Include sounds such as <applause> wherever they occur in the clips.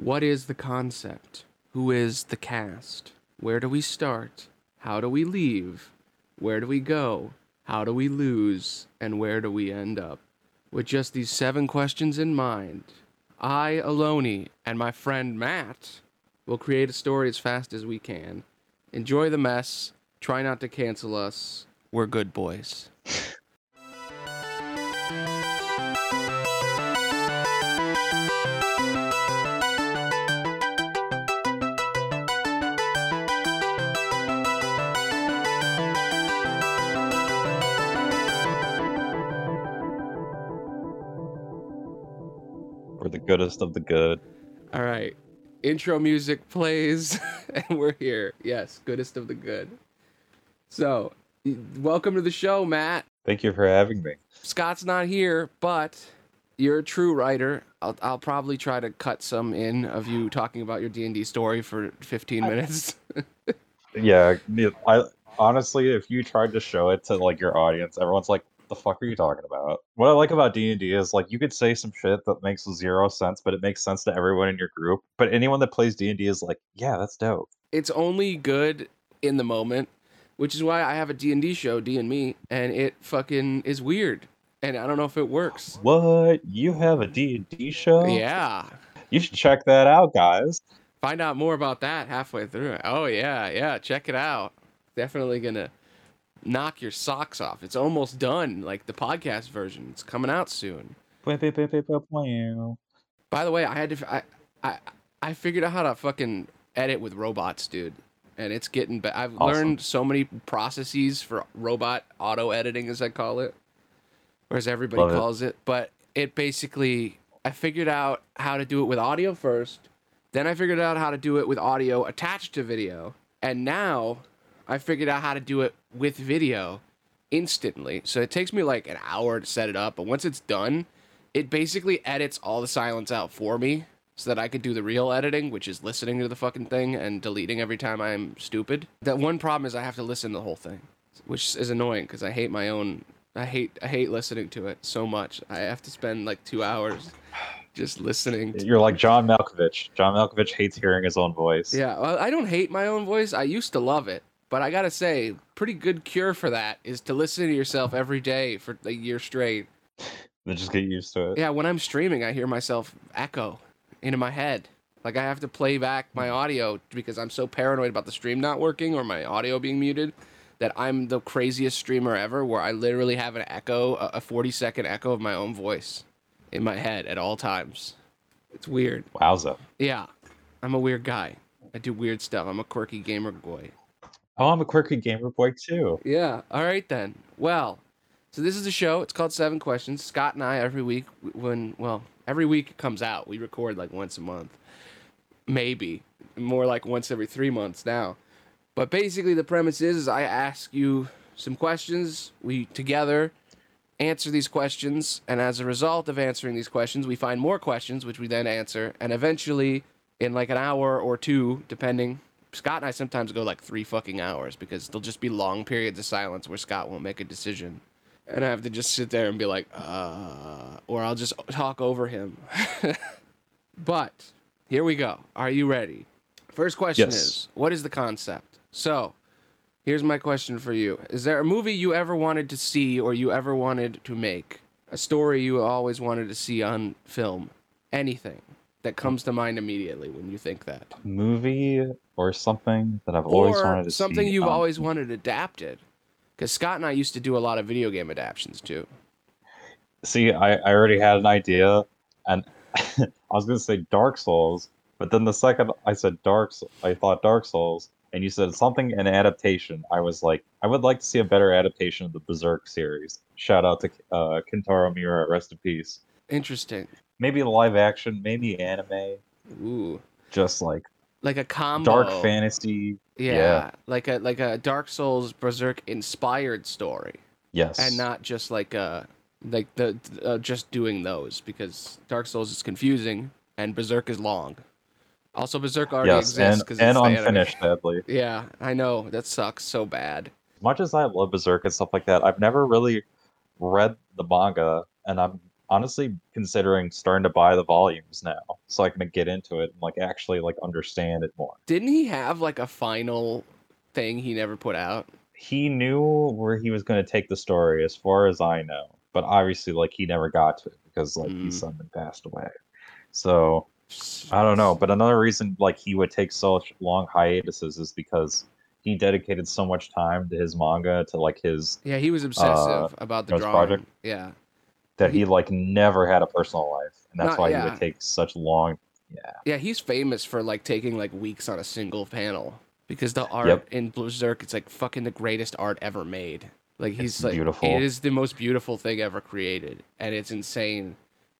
What is the concept? Who is the cast? Where do we start? How do we leave? Where do we go? How do we lose? And where do we end up? With just these seven questions in mind, I, Aloni, and my friend Matt will create a story as fast as we can. Enjoy the mess. Try not to cancel us. We're good boys. <laughs> goodest of the good. All right. Intro music plays, <laughs> and we're here. Yes, goodest of the good. So, welcome to the show, Matt. Thank you for having me. Scott's not here, but you're a true writer. I'll, I'll probably try to cut some in of you talking about your D and D story for 15 minutes. <laughs> Yeah, I honestly, if you tried to show it to like your audience, everyone's like, "The fuck are you talking about?" What I like about D and D is like you could say some shit that makes zero sense, but it makes sense to everyone in your group. But anyone that plays D and D is like, "Yeah, that's dope." it's only good in the moment, which is why I have a D and D show, D and Me, and it fucking is weird, and I don't know if it works. What? You have a D and D show? Yeah. You should check that out, guys. find out more about that halfway through. Oh yeah, yeah, check it out. Definitely gonna knock your socks off. It's almost done, like the podcast version. It's coming out soon. By the way, I had to I I I figured out how to fucking edit with robots, dude. And it's getting better. I've Awesome. learned so many processes for robot auto editing, as I call it, or as everybody Love it. calls it. But it basically, I figured out how to do it with audio first. Then I figured out how to do it with audio attached to video. And now I figured out how to do it with video instantly. So it takes me like an hour to set it up. But once it's done, it basically edits all the silence out for me so that I could do the real editing, which is listening to the fucking thing and deleting every time I'm stupid. That one problem is I have to listen to the whole thing, which is annoying because I hate my own. I hate I hate listening to it so much. I have to spend like two hours just listening. To, You're like John Malkovich. John Malkovich hates hearing his own voice. yeah, well, I don't hate my own voice. I used to love it, but I gotta say, pretty good cure for that is to listen to yourself every day for a year straight. Then just get used to it. Yeah, when I'm streaming, I hear myself echo into my head. Like I have to play back my audio because I'm so paranoid about the stream not working or my audio being muted that I'm the craziest streamer ever where I literally have an echo, a a 40 second echo of my own voice in my head at all times. It's weird. Wowza. Yeah, I'm a weird guy. I do weird stuff. I'm a quirky gamer boy. Oh, I'm a quirky gamer boy too. Yeah. All right then. Well, so this is a show. It's called Seven Questions. Scott and I every week when well every week it comes out. We record like once a month, maybe more like once every three months now. But basically, the premise is, is I ask you some questions. We together answer these questions, and as a result of answering these questions, we find more questions, which we then answer, and eventually, in like an hour or two, depending. Scott and I sometimes go like three fucking hours because there'll just be long periods of silence where Scott won't make a decision. And I have to just sit there and be like, uh, or I'll just talk over him. <laughs> but here we go. Are you ready? First question Yes. is what is the concept? So, here's my question for you Is there a movie you ever wanted to see or you ever wanted to make? A story you always wanted to see on film? Anything that comes to mind immediately when you think that? Movie or something that I've always or wanted to see. something see. you've um, always wanted adapted. Because Scott and I used to do a lot of video game adaptations too. See, I, I already had an idea, and <laughs> I was gonna say Dark Souls, but then the second I said Dark, I thought Dark Souls, and you said something an adaptation. I was like, I would like to see a better adaptation of the Berserk series. Shout out to uh, Kentaro Miura, rest in peace. Interesting. Maybe live action, maybe anime, Ooh, just like like a combo. dark fantasy. Yeah, yeah. like a like a Dark Souls Berserk inspired story, Yes, and not just like a like the uh, just doing those because Dark Souls is confusing and Berserk is long. Also, Berserk already yes, exists and because and it's the anime. unfinished, sadly. Yeah, I know that sucks so bad. As much as I love Berserk and stuff like that, I've never really read the manga, and I'm honestly considering starting to buy the volumes now, so I can get into it and like actually like understand it more. Didn't he have like a final thing he never put out? He knew where he was going to take the story, as far as I know, but obviously like he never got to it because like Mm. his son had passed away. So I don't know, but another reason like he would take such long hiatuses is because he dedicated so much time to his manga to like his Yeah, he was obsessive about the drawing. Uh, Project? Yeah. That he like never had a personal life, and that's Not- why yeah. he would take such long. Yeah, Yeah, he's famous for like taking like weeks on a single panel because the art Yep. in Berserk it's like fucking the greatest art ever made. Like he's It's like beautiful. it is the most beautiful thing ever created, and it's insane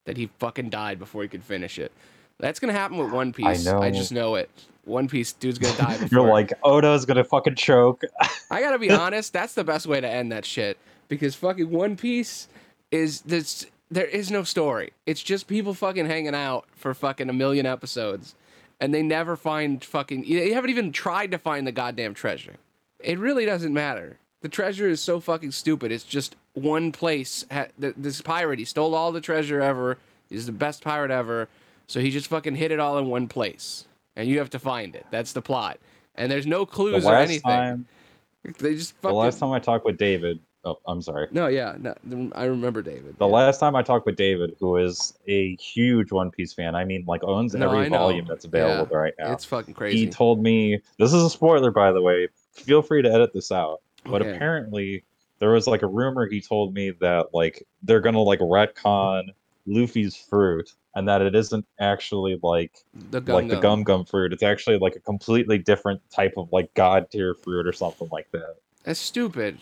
that he fucking died before he could finish it. That's gonna happen with One Piece. I know. I just know it. One Piece dude's gonna die <laughs> before. you're like Oda's gonna fucking choke. I gotta be <laughs> honest, that's the best way to end that shit. Because fucking One Piece is this there is no story. It's just people fucking hanging out for fucking a million episodes. And they never find fucking you haven't even tried to find the goddamn treasure. It really doesn't matter. The treasure is so fucking stupid. It's just one place. Ha- This pirate, he stole all the treasure ever. He's the best pirate ever. So he just fucking hid it all in one place. And you have to find it. That's the plot. And there's no The clues or last anything. time, They just the last time I talked with David, oh, I'm sorry. No, yeah, no, I remember David. The yeah. last time I talked with David, who is a huge One Piece fan, I mean, like owns No, every volume that's available right now. It's fucking crazy. He told me this is a spoiler, by the way. Feel free to edit this out. But Okay. apparently, there was like a rumor he told me that like they're gonna like retcon Luffy's fruit, and that it isn't actually like the gum like the gum gum fruit. It's actually like a completely different type of like god tier fruit or something like that. That's stupid.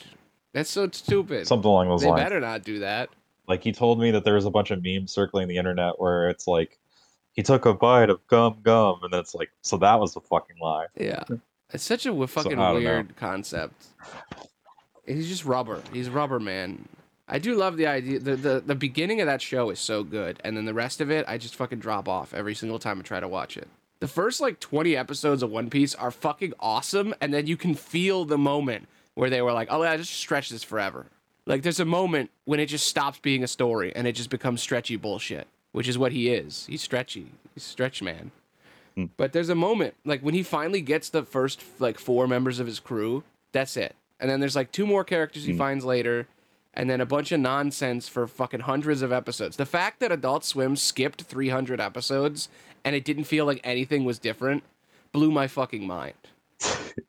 That's so stupid. Something along those they lines. They better not do that. Like he told me that there was a bunch of memes circling the internet where it's like he took a bite of gum gum, and then it's like so that was a fucking lie. Yeah, it's such a fucking I don't know. weird concept. He's just rubber. He's rubber man. I do love the idea. The, the the beginning of that show is so good, and then the rest of it, I just fucking drop off every single time I try to watch it. The first like 20 episodes of One Piece are fucking awesome, and then you can feel the moment where they were like, "Oh, yeah, just stretch this forever." Like, there's a moment when it just stops being a story and it just becomes stretchy bullshit, which is what he is. He's stretchy. He's stretch man. Hmm. But there's a moment like when he finally gets the first like four members of his crew. That's it. And then there's like two more characters he Hmm. finds later, and then a bunch of nonsense for fucking hundreds of episodes. The fact that Adult Swim skipped 300 episodes and it didn't feel like anything was different blew my fucking mind.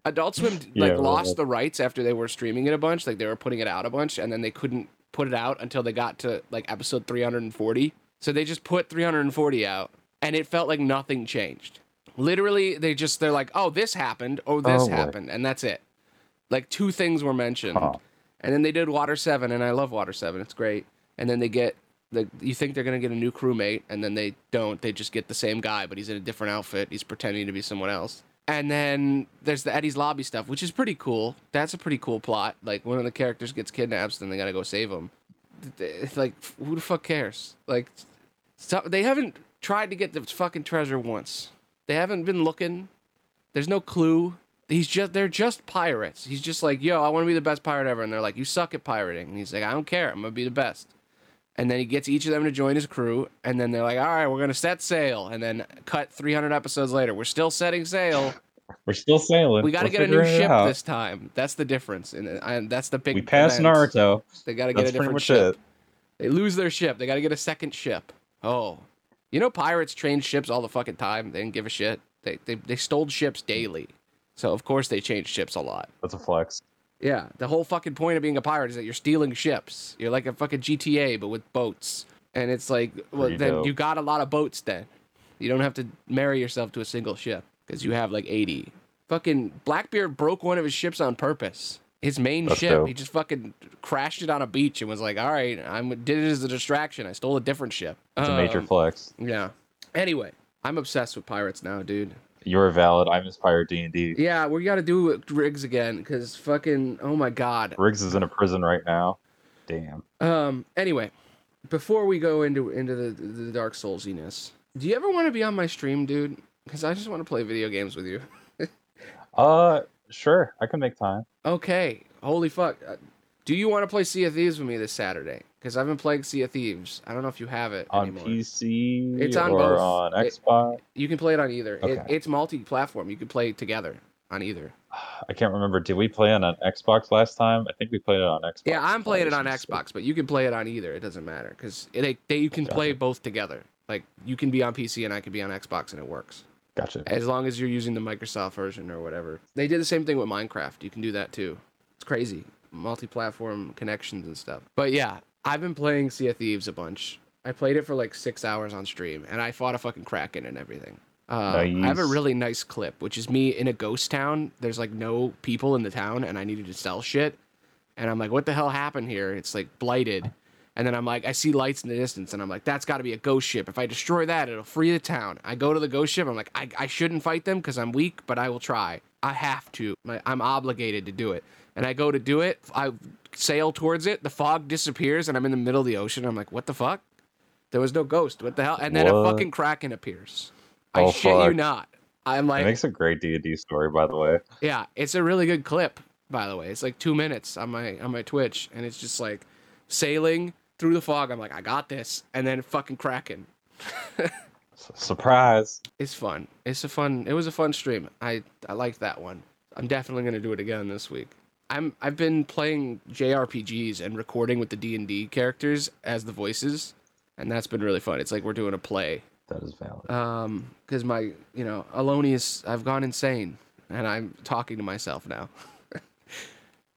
Adult Swim like well, lost the rights after they were streaming it a bunch, like they were putting it out a bunch, and then they couldn't put it out until they got to like episode 340. So they just put 340 out, and it felt like nothing changed. Literally, they just they're like, "Oh, this happened. Oh, this Oh, happened," and that's it. Like two things were mentioned, Huh. and then they did Water Seven, and I love Water Seven. It's great. And then they get like you think they're gonna get a new crewmate, and then they don't. They just get the same guy, but he's in a different outfit. He's pretending to be someone else. And then there's the Enies Lobby stuff, which is pretty cool. That's a pretty cool plot. Like one of the characters gets kidnapped, then they gotta go save him. It's like who the fuck cares? Like, they haven't tried to get the fucking treasure once. They haven't been looking. There's no clue. He's just they're just pirates. He's just like, yo, I want to be the best pirate ever, and they're like, you suck at pirating. And he's like, I don't care. I'm gonna be the best. And then he gets each of them to join his crew, and then they're like, all right, we're gonna set sail. And then cut 300 episodes later, we're still setting sail. We're still sailing. We got to get a new ship out. this time. That's the difference, and, uh, and that's the big. We passed event. Naruto. They got to get That's a different ship. it. They lose their ship. They got to get a second ship. Oh, you know, pirates change ships all the fucking time. They didn't give a shit. They they they stole ships daily, so of course they change ships a lot. That's a flex. Yeah, the whole fucking point of being a pirate is that you're stealing ships. You're like a fucking GTA but with boats, and it's like, well, Pretty then dope. you got a lot of boats. Then you don't have to marry yourself to a single ship because you have like eighty. Fucking Blackbeard broke one of his ships on purpose. His main That's ship, dope. he just fucking crashed it on a beach and was like, "All right, I am did it as a distraction. I stole a different ship." It's a major Um, flex. Yeah. Anyway, I'm obsessed with pirates now, dude. You're valid. I'm inspired D and D. Yeah, we got to do Riggs again because fucking oh my god. Riggs is in a prison right now. Damn. Um. Anyway, before we go into into the the Dark Soulsiness, do you ever want to be on my stream, dude? Because I just want to play video games with you. <laughs> Uh, sure. I can make time. Okay. Holy fuck. Uh, Do you want to play Sea of Thieves with me this Saturday? Because I've been playing Sea of Thieves. I don't know if you have it On anymore. PC It's on or both. on It- Xbox? You can play it on either. It, Okay. it's multi-platform. You can play it together on either. I can't remember. Did we play it on Xbox last time? I think we played it on Xbox. Yeah, I'm playing it on. Xbox, but you can play it on either. It doesn't matter because they, they you can play both together. Like you can be on PC and I can be on Xbox and it works Gotcha. as long as you're using the Microsoft version or whatever. They did the same thing with Minecraft. You can do that too. It's crazy, multi-platform connections and stuff. But yeah, I've been playing Sea of Thieves a bunch. I played it for like six hours on stream, and I fought a fucking kraken and everything. Uh, I have a really nice clip, which is me in a ghost town. There's like no people in the town, and I needed to sell shit. And I'm like, what the hell happened here? It's like blighted. And then I'm like, I see lights in the distance, and I'm like, that's got to be a ghost ship. If I destroy that, it'll free the town. I go to the ghost ship. I'm like, I, I shouldn't fight them because I'm weak, but I will try. I have to. I'm obligated to do it. And I go to do it. I sail towards it. The fog disappears, and I'm in the middle of the ocean. I'm like, what the fuck? There was no ghost. What the hell? And then a fucking kraken appears. I Oh, shit you not. I'm like, It makes a great D and D story, by the way. yeah, it's a really good clip, by the way. It's like two minutes on my on my Twitch, and it's just like sailing through the fog. I'm like, I got this, and then fucking kraken. Surprise. It's fun. It's a fun. It was a fun stream. I I liked that one. I'm definitely gonna do it again this week. I'm I've been playing JRPGs and recording with the D and D characters as the voices, and that's been really fun. It's like we're doing a play. That is valid. Um, because my you know Alonius, I've gone insane, and I'm talking to myself now. <laughs>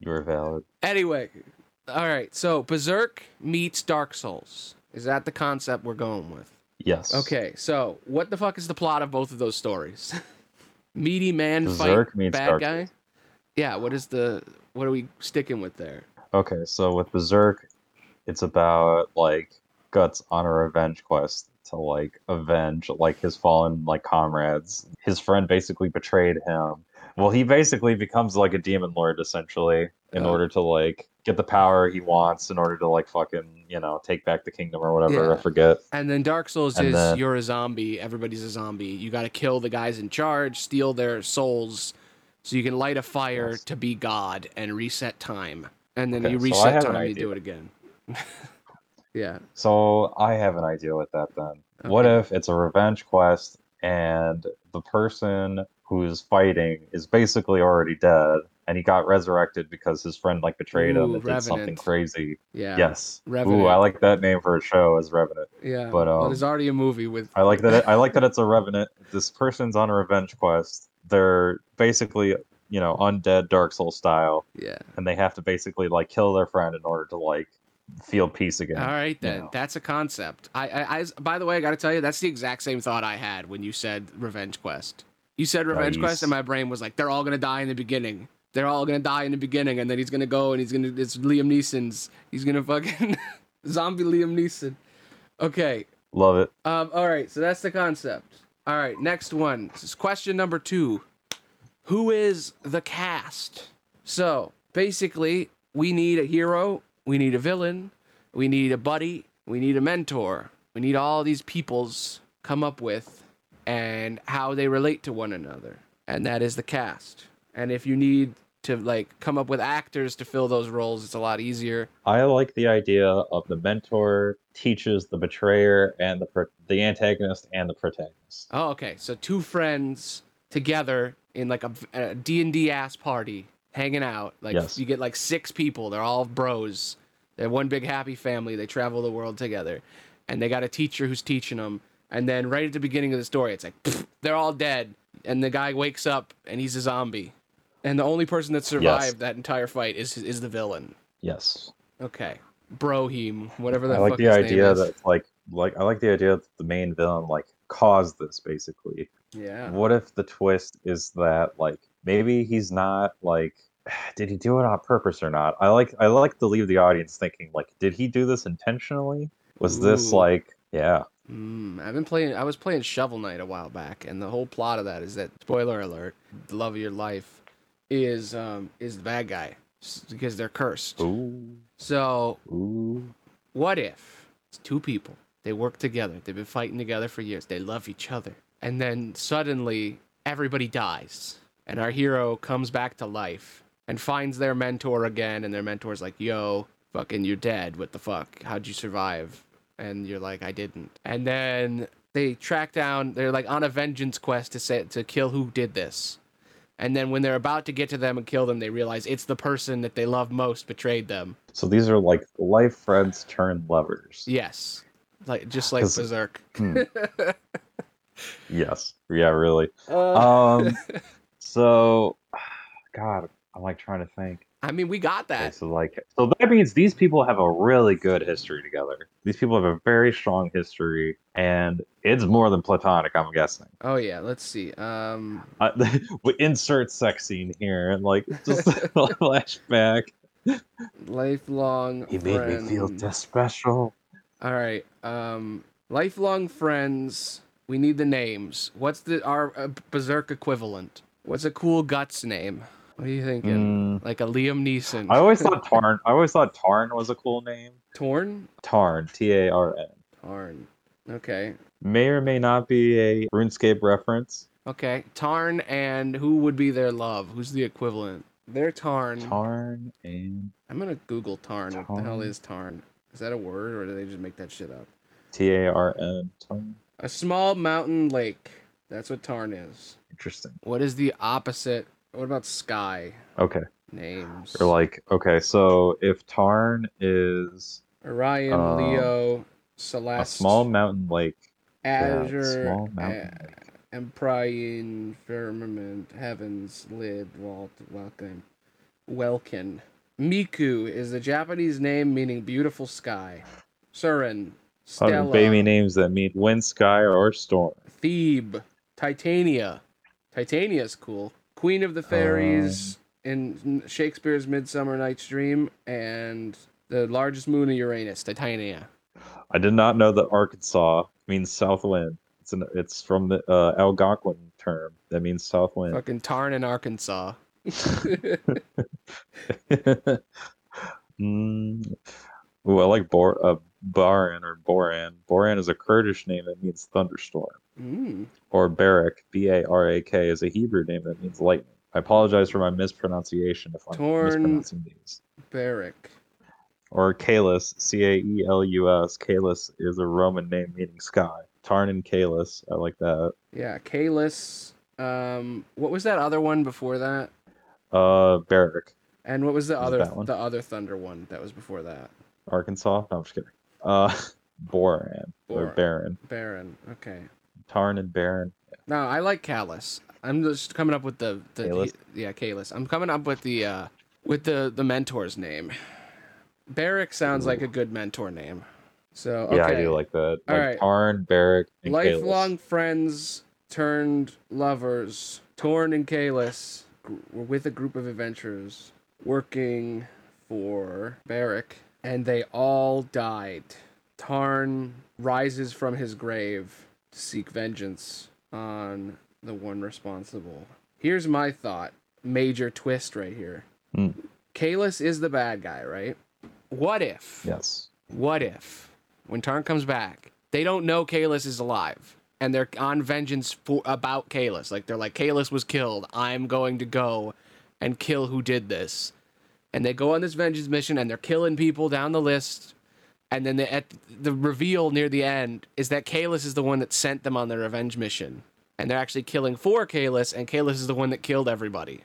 You're valid. Anyway, all right. So Berserk meets Dark Souls. Is that the concept we're going with? Yes. Okay. So what the fuck is the plot of both of those stories? <laughs> Meaty man Berserk fight meets bad Dark guy. Yeah. What is the? What are we sticking with there? Okay, so with Berserk, it's about like Guts on a revenge quest to like avenge like his fallen like comrades. His friend basically betrayed him. Well, he basically becomes like a demon lord essentially in Oh. order to like get the power he wants in order to like fucking, you know, take back the kingdom or whatever. Yeah. I forget. And then Dark Souls And is then- you're a zombie. Everybody's a zombie. You got to kill the guys in charge, steal their souls, so you can light a fire Yes. to be God and reset time. And then Okay, you reset an time, you do it again. <laughs> yeah. So I have an idea with that then. What if it's a revenge quest and the person who's fighting is basically already dead and he got resurrected because his friend like betrayed him Ooh, and did something crazy. Yeah. Yes. Revenant. Ooh, I like that name for a show as Revenant. Yeah. but, well, um, there's already a movie with. I like that <laughs> it, I like that it's a Revenant. This person's on a revenge quest. They're basically, you know, undead Dark Souls style Yeah. and they have to basically like kill their friend in order to like feel peace again. All right you then, know. that's a concept. I, I, I, by the way, I got to tell you, that's the exact same thought I had when you said Revenge Quest. You said Revenge Nice. Quest, and my brain was like, they're all gonna die in the beginning. They're all gonna die in the beginning, and then he's gonna go and he's gonna. It's Liam Neeson's. He's gonna fucking <laughs> zombie Liam Neeson. Okay. Love it. Um. All right. So that's the concept. All right. Next one. This is question number two. Who is the cast? So basically, we need a hero, we need a villain, we need a buddy, we need a mentor. We need all these peoples come up with and how they relate to one another. And that is the cast. And if you need to like come up with actors to fill those roles, it's a lot easier. I like the idea of the mentor teaches the betrayer and the pro- the antagonist and the protagonist. Oh, okay. So two friends together in like a, a D&D ass party hanging out. Like Yes. you get like six people. They're all bros. They're one big happy family. They travel the world together. And they got a teacher who's teaching them. And then right at the beginning of the story, it's like they're all dead. And the guy wakes up and he's a zombie. And the only person that survived that entire fight is is the villain. Yes, Okay. Brohim, whatever the I like fuck the idea that like like I like the idea that the main villain like caused this basically. Yeah. What if the twist is that like maybe he's not like <sighs> did he do it on purpose or not? I like I like to leave the audience thinking like did he do this intentionally? Was this like yeah, Mm, I've been playing. I was playing Shovel Knight a while back, and the whole plot of that is that spoiler alert: the love of your life is um is the bad guy because they're cursed. ooh So ooh what if it's two people? They work together. They've been fighting together for years. They love each other, and then suddenly everybody dies, and our hero comes back to life and finds their mentor again. And their mentor's like, "Yo, fucking you're dead. What the fuck? How'd you survive? And you're like, I didn't. And then they track down. They're like on a vengeance quest to say to kill who did this. And then when they're about to get to them and kill them, they realize it's the person that they love most betrayed them. So these are like life friends turned lovers. Yes, like just like Berserk. <laughs> Hmm. <laughs> yes. Yeah, really. Uh, Um <laughs> so <sighs> God, I'm like trying to think. I mean, we got that. so like so that means these people have a really good history together. These people have a very strong history and it's more than platonic, I'm guessing. Oh yeah, let's see. Um, Uh, <laughs> we insert sex scene here and like just <laughs> flashback. lifelong. He made me feel friend. just special. All right. Um, lifelong friends. We need the names. What's the our uh, berserk equivalent? What's a cool guts name? What are you thinking? Mm, Like a Liam Neeson. I always thought <laughs> Tarn. I always thought Tarn was a cool name. Torn. Tarn, T A R N. Tarn. Okay. May or may not be a RuneScape reference. Okay. Tarn and who would be their love? Who's the equivalent? They're Tarn. Tarn and I'm gonna Google Tarn. What the hell is Tarn? Is that a word or do they just make that shit up? T A R N. Tarn. A small mountain lake. That's what Tarn is. Interesting. What is the opposite? What about sky Okay. names? Or like, okay, so if Tarn is Orion, Um, Leo, a small mountain lake, yeah, Azure, small mountain uh, lake. Empyrean, Firmament, Heavens, Lid, Walt, Welkin, Welkin. Miku is a Japanese name meaning beautiful sky. Surin, Oh, Stella, baby names that mean wind, sky, or storm. Thebe, Titania. Titania's cool. Queen of the Fairies in Shakespeare's Midsummer Night's Dream, and the largest moon of Uranus, Titania. I did not know that Arkansas means south wind. It's an, it's from the uh, Algonquin term that means south wind. Fucking Tarn in Arkansas. <laughs> mm. Ooh, I like Bor uh, Baran or Boran. Boran is a Kurdish name that means thunderstorm. mm. Or Barak, B A R A K, is a Hebrew name that means lightning. I apologize for my mispronunciation if I'm Torn- mispronouncing these. Barrack. Or Caelus, C A E L U S. Caelus is a Roman name meaning sky. Tarn and Caelus, I like that. Yeah, Kalis. Um, what was that other one before that? Uh, Barak, And what was the Was other the other Thunder one that was before that? Arkansas. No, I'm just kidding. Uh, <laughs> Boran or Baron. Baron. Okay. Tarn and Baron. No, I like Callus. I'm just coming up with the the Kalis? yeah Kalis. I'm coming up with the uh with the the mentor's name. Barrack sounds like a good mentor name. So okay. Yeah, I do like that. All Like right. Tarn, and Lifelong Caelus. friends turned lovers. Torn and Kalis were with a group of adventurers working for Barrack, and they all died. Tarn rises from his grave to seek vengeance on the one responsible. Here's my thought major twist right here. Hmm. Kalis is the bad guy, right? What if? Yes. What if, when Tarn comes back, they don't know Kalis is alive and they're on vengeance for about Kalis? Like they're like, Kalis was killed. I'm going to go and kill who did this. And they go on this vengeance mission and they're killing people down the list. And then the, at the reveal near the end is that Kalis is the one that sent them on their revenge mission. And they're actually killing for Kalis, and Kalis is the one that killed everybody.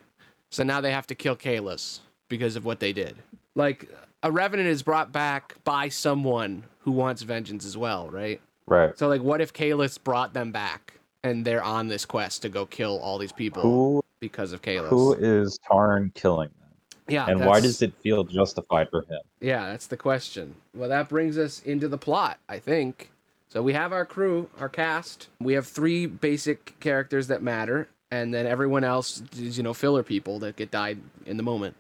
So now they have to kill Kalis because of what they did. Like a revenant is brought back by someone who wants vengeance as well, right? Right. So like what if Kalis brought them back and they're on this quest to go kill all these people Who because of Kalis? who is Tarn killing them? Yeah, And why does it feel justified for him? Yeah, that's the question. Well, that brings us into the plot, I think. So we have our crew, our cast. We have three basic characters that matter, and then everyone else is, you know, filler people that get died in the moment.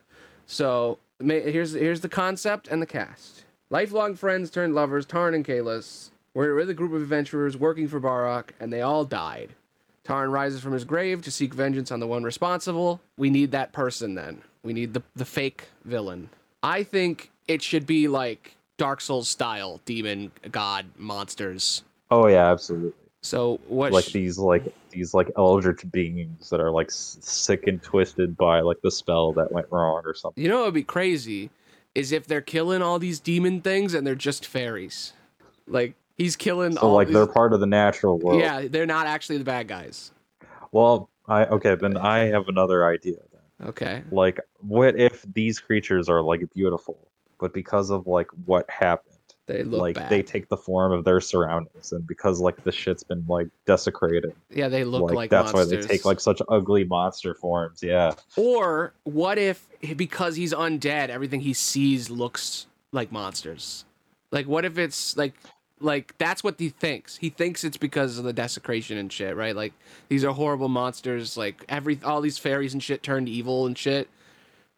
So here's here's the concept and the cast. Lifelong friends turned lovers, Tarn and Kalis. were with a group of adventurers working for Barak, and they all died. Tarn rises from his grave to seek vengeance on the one responsible. We need that person then. We need the, the fake villain. I think it should be like Dark Souls style demon, god, monsters. Oh yeah, absolutely. So what? Like sh- these like these like eldritch beings that are like s- sick and twisted by like the spell that went wrong or something. you know, what would be crazy is if they're killing all these demon things and they're just fairies. Like he's killing So all like these, they're part of the natural world. Yeah, they're not actually the bad guys. Well, I okay, then I have another idea. Okay. Like, what if these creatures are like beautiful, but because of like what happened, They look like bad. they take the form of their surroundings, and because like the shit's been like desecrated, yeah, they look like, like that's monsters. why they take like such ugly monster forms. Yeah, Or what if because he's undead, everything he sees looks like monsters? Like what if it's like like that's what he thinks. He thinks it's because of the desecration and shit, right? Like these are horrible monsters, like every all these fairies and shit turned evil and shit.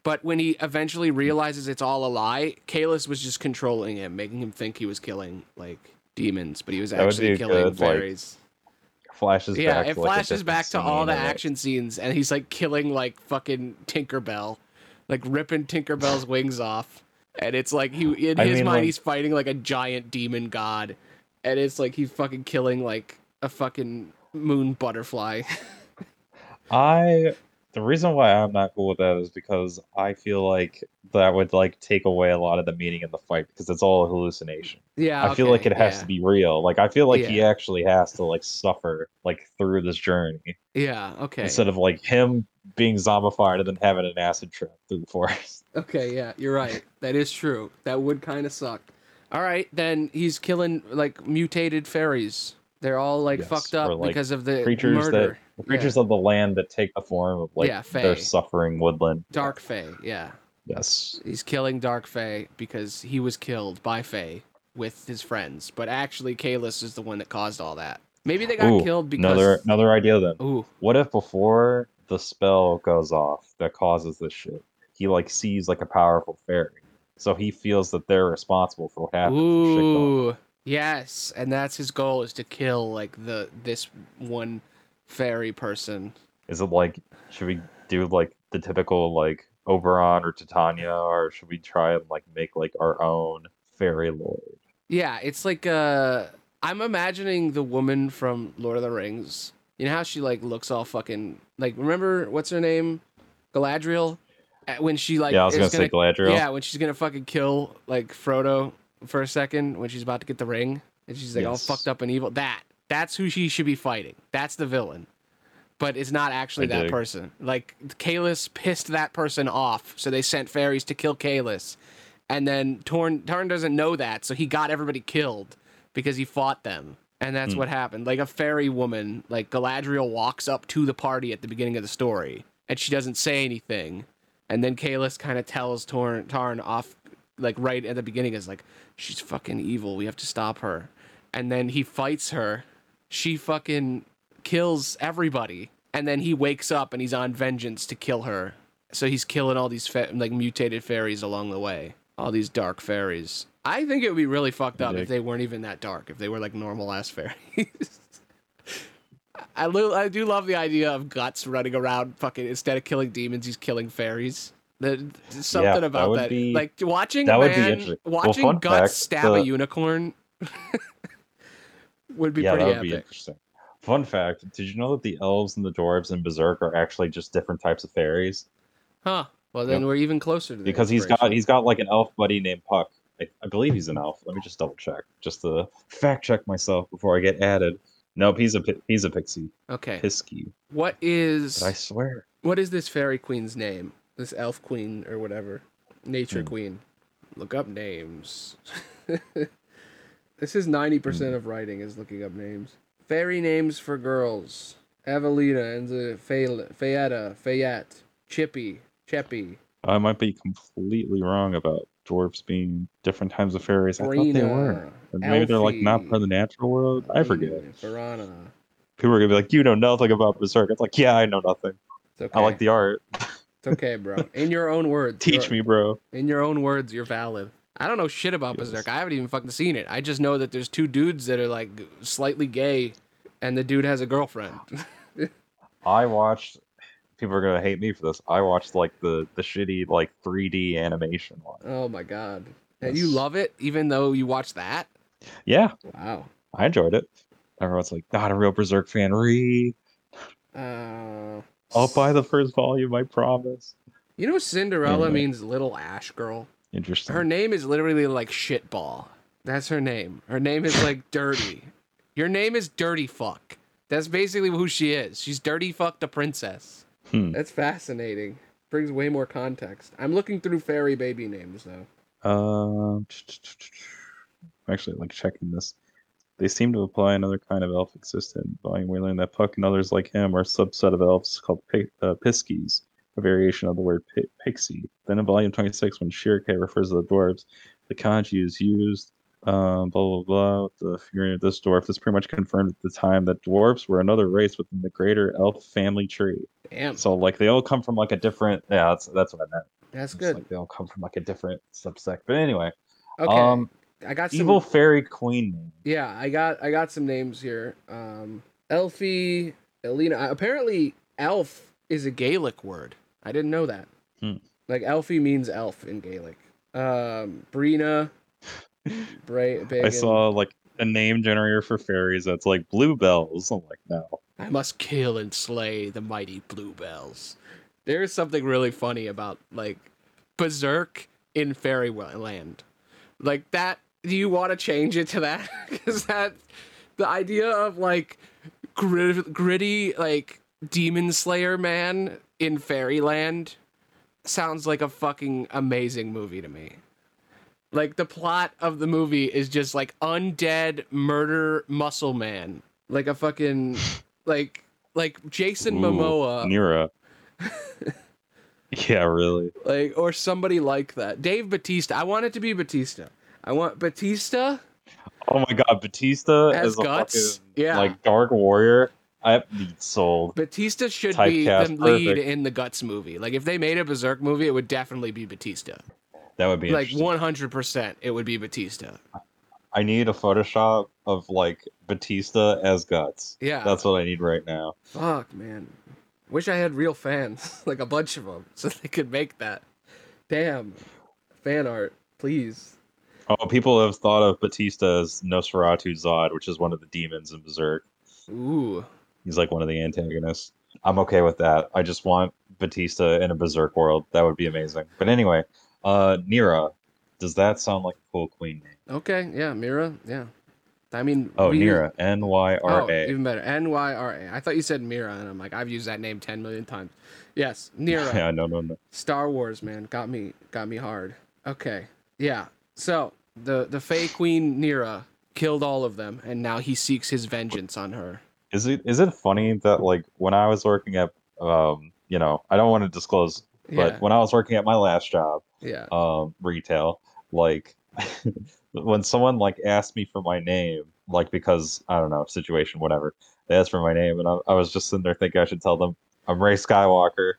But when he eventually realizes it's all a lie, Kalis was just controlling him, making him think he was killing like demons, but he was actually killing good, like, fairies. flashes Yeah, back. it to, like, flashes different back to all the and it- action scenes, and he's like killing like fucking Tinkerbell, like ripping Tinkerbell's wings off, and it's like he in I his mean, mind like- he's fighting like a giant demon god, and it's like he's fucking killing like a fucking moon butterfly. <laughs> I the reason why I'm not cool with that is because I feel like that would like take away a lot of the meaning in the fight because it's all a hallucination. yeah, I feel like it has yeah. to be real. Like I feel like he actually has to like suffer like through this journey Yeah, okay, instead of like him being zombified and then having an acid trip through the forest. <laughs> okay, yeah, you're right. That is true. That would kind of suck. All right, then he's killing like mutated fairies. They're all like Yes, fucked up like, because of the creatures murder. that the creatures of the land that take the form of like Yeah, their suffering woodland. Dark Fae, yeah. Yes. He's killing Dark Fae because he was killed by Fae with his friends. But actually, Kalis is the one that caused all that. Maybe they got Ooh, killed because. Another another idea then. Ooh, What if before the spell goes off that causes this shit, he like sees like a powerful fairy, so he feels that they're responsible for what happens. if shit goes ooh, yes, and that's his goal is to kill like the this one fairy person. Is it like should we do like the typical like Oberon or Titania, or should we try and like make like our own fairy lord? Yeah, it's like uh, I'm imagining the woman from Lord of the Rings. You know how she like looks all fucking like. Remember what's her name, Galadriel, Uh, when she like yeah, I was is gonna, say Galadriel. Yeah, when she's gonna fucking kill like Frodo for a second when she's about to get the ring and she's like all fucked up and evil. That that's who she should be fighting. That's the villain. But it's not actually I that dig. person. Like Kalis pissed that person off, so they sent fairies to kill Kalis. And then Torn Torn doesn't know that, so he got everybody killed because he fought them. And that's Hmm. what happened. Like a fairy woman, like Galadriel walks up to the party at the beginning of the story, and she doesn't say anything. And then Kalis kind of tells Torn Tarn off, like right at the beginning, is like, she's fucking evil. We have to stop her. And then he fights her. She fucking kills everybody. And then he wakes up and he's on vengeance to kill her. So he's killing all these fa- like mutated fairies along the way. All these dark fairies. I think it would be really fucked up if they weren't even that dark. If they were like normal ass fairies. <laughs> I, lo- I do love the idea of Guts running around fucking instead of killing demons, he's killing fairies. The, something that about would that, be- like watching that would be man, interesting. Watching fun Guts fact, stab a unicorn <laughs> would be yeah, pretty that would epic. be interesting. Fun fact: Did you know that the elves and the dwarves in Berserk are actually just different types of fairies? Huh. Well, then Yep. we're even closer to the Because he's got he's got like an elf buddy named Puck. I, I believe he's an elf. Let me just double check, just to fact check myself before I get added. Nope, he's a he's a pixie. Okay. Pisky. What is But I swear. what is this fairy queen's name? This elf queen or whatever, nature Hmm. queen. Look up names. <laughs> this is ninety percent Hmm. of writing is looking up names. Fairy names for girls: Evelina and the Fay- Fayetta, Fayette, Chippy, Cheppy, I might be completely wrong about dwarves being different types of fairies. I thought they were. Or maybe they're like not part of the natural world. I forget. Farana. People are gonna be like, "You know nothing about Berserk." It's like, yeah, I know nothing. Okay. I like the art. It's okay, bro. In your own words. <laughs> Teach me, bro. In your own words, you're valid. I don't know shit about Yes. Berserk. I haven't even fucking seen it. I just know that there's two dudes that are like slightly gay, and the dude has a girlfriend. <laughs> I watched. People are gonna hate me for this. I watched like the the shitty like 3D animation one. oh my god. And you love it, even though you watch that? Yeah, Wow. I enjoyed it. Everyone's like, not a real Berserk fan. Read. Uh, I'll buy the first volume. I promise. You know, Cinderella Anyway. means little ash girl. Interesting. Her name is literally like shitball. That's her name. Her name is like <laughs> dirty. Your name is dirty fuck. That's basically who she is. She's dirty fuck the princess. Hmm. That's fascinating. Brings way more context. I'm looking through fairy baby names though. Um, actually like checking this. They seem to apply another kind of elf existent. Volume we learn that Puck and others like him are a subset of elves called pi- uh, Piskies, a variation of the word pi- pixie. Then in volume 26, when Schierke refers to the dwarves, the kanji is used. Um, blah blah blah. With the figuring of this dwarf, this pretty much confirmed at the time that dwarves were another race within the greater elf family tree. Damn. So like they all come from like a different. Yeah, that's that's what I meant. That's good. Like they all come from like a different subsect. But anyway, Okay. um, I got some evil fairy queen. Yeah, I got I got some names here. Um Elfie, Elena. Apparently elf is a Gaelic word. I didn't know that. Hmm. Like Elfie means elf in Gaelic. Um Brina, <laughs> Bra- I saw like a name generator for fairies that's like bluebells. I'm like, no. I must kill and slay the mighty bluebells. There is something really funny about like Berserk in Fairyland. Like that do you want to change it to that? <laughs> Cuz that the idea of like grit, gritty like demon slayer man in Fairyland sounds like a fucking amazing movie to me. Like the plot of the movie is just like undead murder muscle man. Like a fucking <laughs> like like Jason Ooh, Momoa Nira. <laughs> yeah, really. like or somebody like that. Dave Batista. I want it to be Batista. I want Batista Oh my god, Batista as a guts. fucking Yeah. like dark warrior. I sold. Batista should be the lead perfect. in the Guts movie. Like if they made a Berserk movie, it would definitely be Batista. That would be Like one hundred percent, it would be Batista. I need a Photoshop of like Batista as guts. Yeah. That's what I need right now. Fuck, man. Wish I had real fans, <laughs> like a bunch of them, so they could make that. Damn. Fan art, please. Oh, people have thought of Batista as Nosferatu Zod, which is one of the demons in Berserk. Ooh. He's like one of the antagonists. I'm okay with that. I just want Batista in a Berserk world. That would be amazing. But anyway, uh Nira, does that sound like a cool queen name? Okay, yeah, Mira, yeah. I mean, Oh, we- Nira, N Y R Oh, even better. N Y R A. I thought you said Mira, and I'm like, I've used that name ten million times. Yes, Nira. <laughs> Yeah, no, no, no. Star Wars, man, got me, got me hard. Okay, yeah. So the the Fey Queen Nira killed all of them, and now he seeks his vengeance on her. Is it is it funny that like when I was working at um you know I don't want to disclose, but Yeah, when I was working at my last job, yeah. um retail, like <laughs> when someone like asked me for my name, like because I don't know situation whatever, they asked for my name, and I, I was just sitting there thinking I should tell them I'm Rey Skywalker.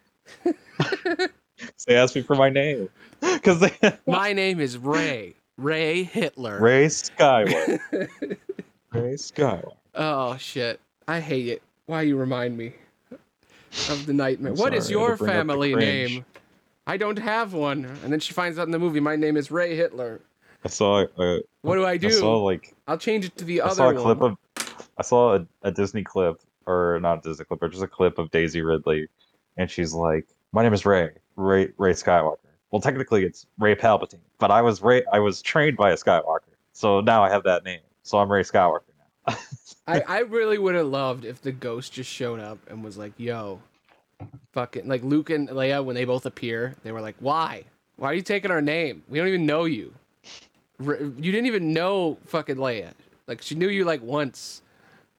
<laughs> So they asked me for my name <laughs> because they My name is Ray. Ray Hitler. Rey Skywalker. Rey Skywalker. Oh shit! I hate it. Why you remind me of the nightmare? What is I your to bring up the family name? I don't have one. And then she finds out in the movie, my name is Ray Hitler. I saw uh, What do I do? I saw like I'll change it to the I other saw a one. clip of I saw a, a Disney clip or not a Disney clip, or just a clip of Daisy Ridley, and she's like, "My name is Ray, Ray, Rey Skywalker." Well, technically it's Rey Palpatine, but I was Ray. I was trained by a Skywalker, so now I have that name. So I'm Rey Skywalker. I, I really would have loved if the ghost just showed up and was like, "Yo, fucking like Luke and Leia when they both appear, they were like, "Why? Why are you taking our name? We don't even know you. You didn't even know fucking Leia. Like she knew you like once.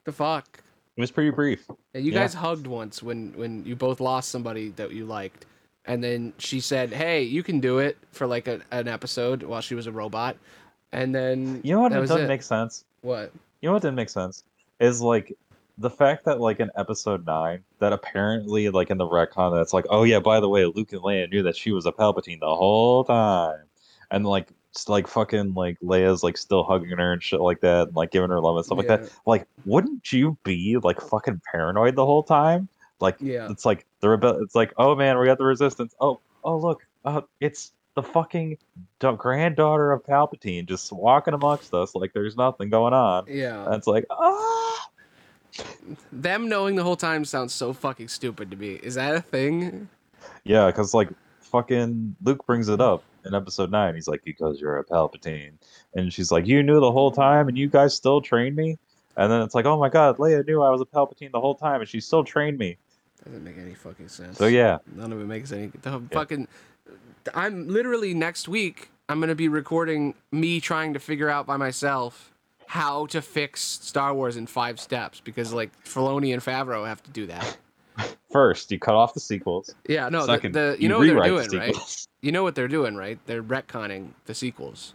The fuck." It was pretty brief. And you Yeah. guys hugged once when when you both lost somebody that you liked, and then she said, "Hey, you can do it" for like a, an episode while she was a robot, and then You know what that was doesn't it. make sense? what? You know what didn't make sense? Is like the fact that like in episode nine that apparently like in the retcon that's like oh yeah by the way Luke and Leia knew that she was a Palpatine the whole time. And like s- like fucking like Leia's like still hugging her and shit like that and like giving her love and stuff like that. Like wouldn't you be like fucking paranoid the whole time? Like Yeah. it's like the rebel it's like oh man we got the resistance. Oh oh look uh, it's the fucking da- granddaughter of Palpatine just walking amongst us like there's nothing going on Yeah. and it's like, ah, Them knowing the whole time sounds so fucking stupid to me. Is that a thing? yeah, because like fucking Luke brings it up. in episode nine. He's like, because you're a Palpatine, and she's like, you knew the whole time, and you guys still trained me. And then it's like, oh my god, Leia knew I was a Palpatine the whole time, and she still trained me. Doesn't make any fucking sense. So yeah, None of it makes any. The fucking. I'm literally next week. I'm gonna be recording me trying to figure out by myself how to fix Star Wars in five steps because like Filoni and Favreau have to do that. <laughs> first you cut off the sequels. Yeah, no, the, Second, the you, know what they're doing, the right? <laughs> You know what they're doing, right? They're retconning the sequels.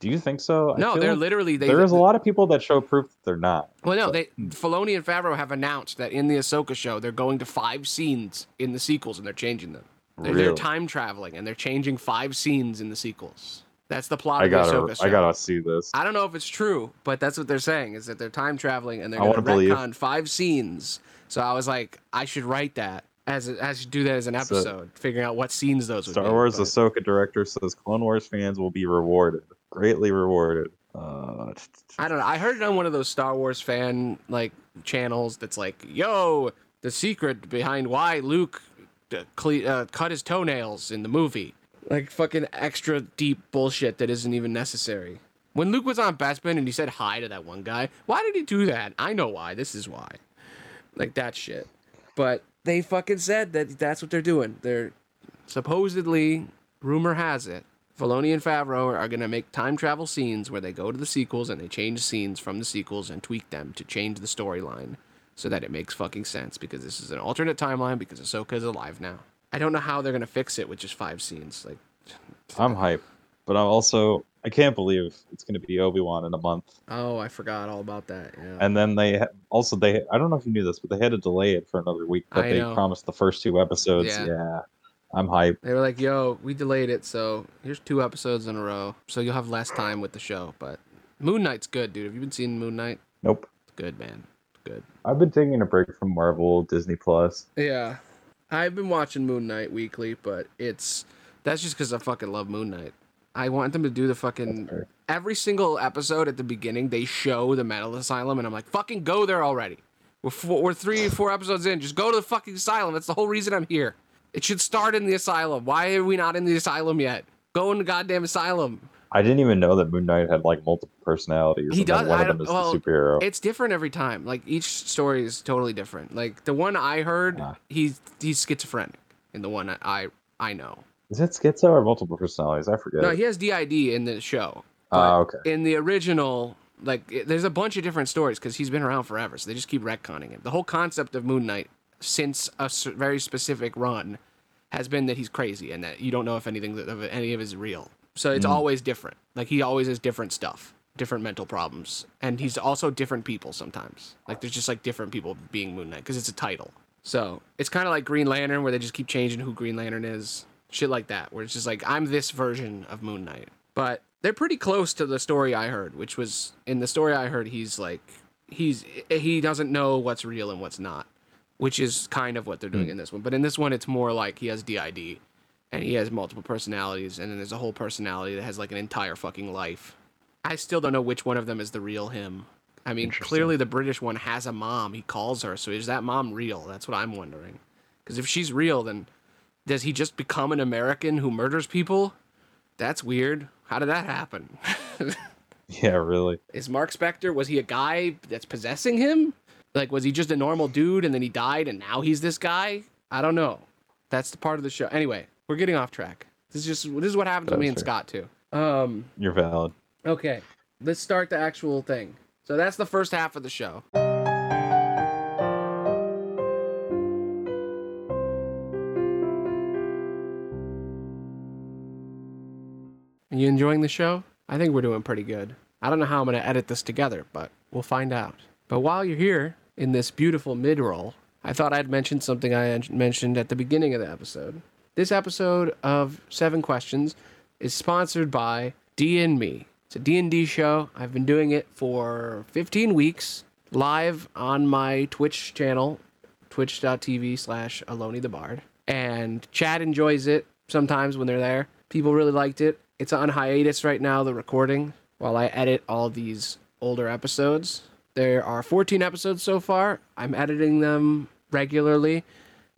Do you think so? I no, they're like literally they. there is a lot of people that show proof that they're not. Well, no, So- they hmm. Filoni and Favreau have announced that in the Ahsoka show they're going to five scenes in the sequels and they're changing them. They're, they're time traveling and they're changing five scenes in the sequels. That's the plot I of gotta. I gotta see this. I don't know if it's true, but that's what they're saying is that they're time traveling and they're I going to wanna believe. retcon five scenes. So I was like, I should write that as a, I should do that as an So- episode, figuring out what scenes those would Star be. Wars but- Ahsoka director says Clone Wars fans will be rewarded, greatly rewarded. Uh, I don't know. I heard it on one of those Star Wars fan like channels that's like, "Yo, the secret behind why Luke cle- uh, cut his toenails in the movie." Like fucking extra deep bullshit that isn't even necessary. When Luke was on Bespin and he said hi to that one guy, why did he do that? I know why. This is why. Like that shit. But they fucking said that that's what they're doing. They're supposedly, rumor has it, Filoni and Favreau are going to make time travel scenes where they go to the sequels and they change scenes from the sequels and tweak them to change the storyline so that it makes fucking sense because this is an alternate timeline because Ahsoka is alive now. I don't know how they're going to fix it with just five scenes. Like, I'm hype, but I'm also I can't believe it's gonna be Obi Wan in a month. oh, I forgot all about that. Yeah. And then they ha- also they I don't know if you knew this, but they had to delay it for another week. But I they know. promised the first two episodes. Yeah. Yeah, I'm hype. They were like, "Yo, we delayed it, so here's two episodes in a row, so you'll have less time with the show." But Moon Knight's good, dude. Have you been seeing Moon Knight? Nope. It's good, man. Good. I've been taking a break from Marvel, Disney Plus. Yeah, I've been watching Moon Knight weekly, but it's that's just because I fucking love Moon Knight. I want them to do the fucking every single episode at the beginning. They show the mental asylum, and I'm like, fucking go there already. We're four, we're three, four episodes in. Just go to the fucking asylum. That's the whole reason I'm here. It should start in the asylum. Why are we not in the asylum yet? Go in the goddamn asylum. I didn't even know that Moon Knight had like multiple personalities. He and does- One of them is well, the superhero. It's different every time. Like each story is totally different. Like the one I heard, Ah. he's he's schizophrenic. In the one I I know. Is it schizo or multiple personalities? I forget. No, he has DID in the show. Ah, but okay. In the original, like, it- there's a bunch of different stories because he's been around forever, so they just keep retconning him. The whole concept of Moon Knight, since a very specific run, has been that he's crazy and that you don't know if anything of any of it is real. So it's mm. always different. Like he always has different stuff, different mental problems, and he's also different people sometimes. Like there's just like different people being Moon Knight because it's a title. So it's kind of like Green Lantern, where they just keep changing who Green Lantern is, shit like that. Where it's just like I'm this version of Moon Knight, but they're pretty close to the story I heard, which was in the story I heard he's like he's eh, he doesn't know what's real and what's not, which is kind of what they're doing hmm. in this one. But in this one, it's more like he has DID, and he has multiple personalities, and then there's a whole personality that has like an entire fucking life. I still don't know which one of them is the real him. I mean, clearly the British one has a mom. He calls her, so is that mom real? That's what I'm wondering. Because if she's real, then does he just become an American who murders people? That's weird. How did that happen? <laughs> Yeah, really. Is Marc Spector was he a guy that's possessing him? Like was he just a normal dude and then he died and now he's this guy? I don't know. That's the part of the show. Anyway, we're getting off track. This is just this is what happens with me and fair. Scott too. Um You're valid. okay. Let's start the actual thing. So that's the first half of the show. Are you enjoying the show? I think we're doing pretty good. I don't know how I'm going to edit this together, but we'll find out. But while you're here in this beautiful mid roll, I thought I'd mention something I mentioned at the beginning of the episode. This episode of Seven Questions is sponsored by D and Me. It's a D&D show. I've been doing it for 15 weeks live on my Twitch channel, twitch.tv slash Aloni the Bard. And Chad enjoys it sometimes when they're there. People really liked it. It's on hiatus right now, the recording, while I edit all these older episodes. There are 14 episodes so far. I'm editing them regularly.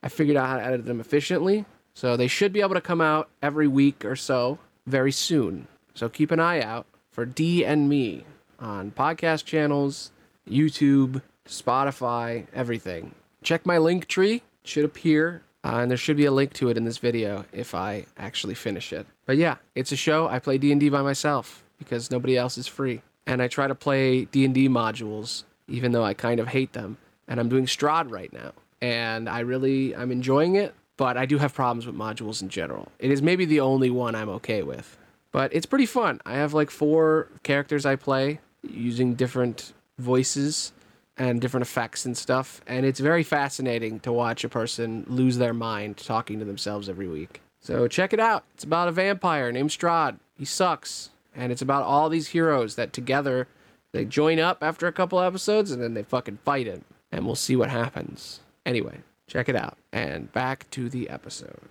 I figured out how to edit them efficiently. So they should be able to come out every week or so. very soon. So keep an eye out for D and me on podcast channels, YouTube, Spotify, everything. Check my link tree; it should appear, uh, and there should be a link to it in this video if I actually finish it. But yeah, it's a show. I play D and D by myself because nobody else is free, and I try to play D and D modules, even though I kind of hate them. And I'm doing Strahd right now, and I really I'm enjoying it. But I do have problems with modules in general. It is maybe the only one I'm okay with. But it's pretty fun. I have like four characters I play using different voices and different effects and stuff. And it's very fascinating to watch a person lose their mind talking to themselves every week. So check it out. It's about a vampire named Strahd. He sucks. And it's about all these heroes that together they join up after a couple episodes and then they fucking fight him. And we'll see what happens. Anyway, check it out. And back to the episode.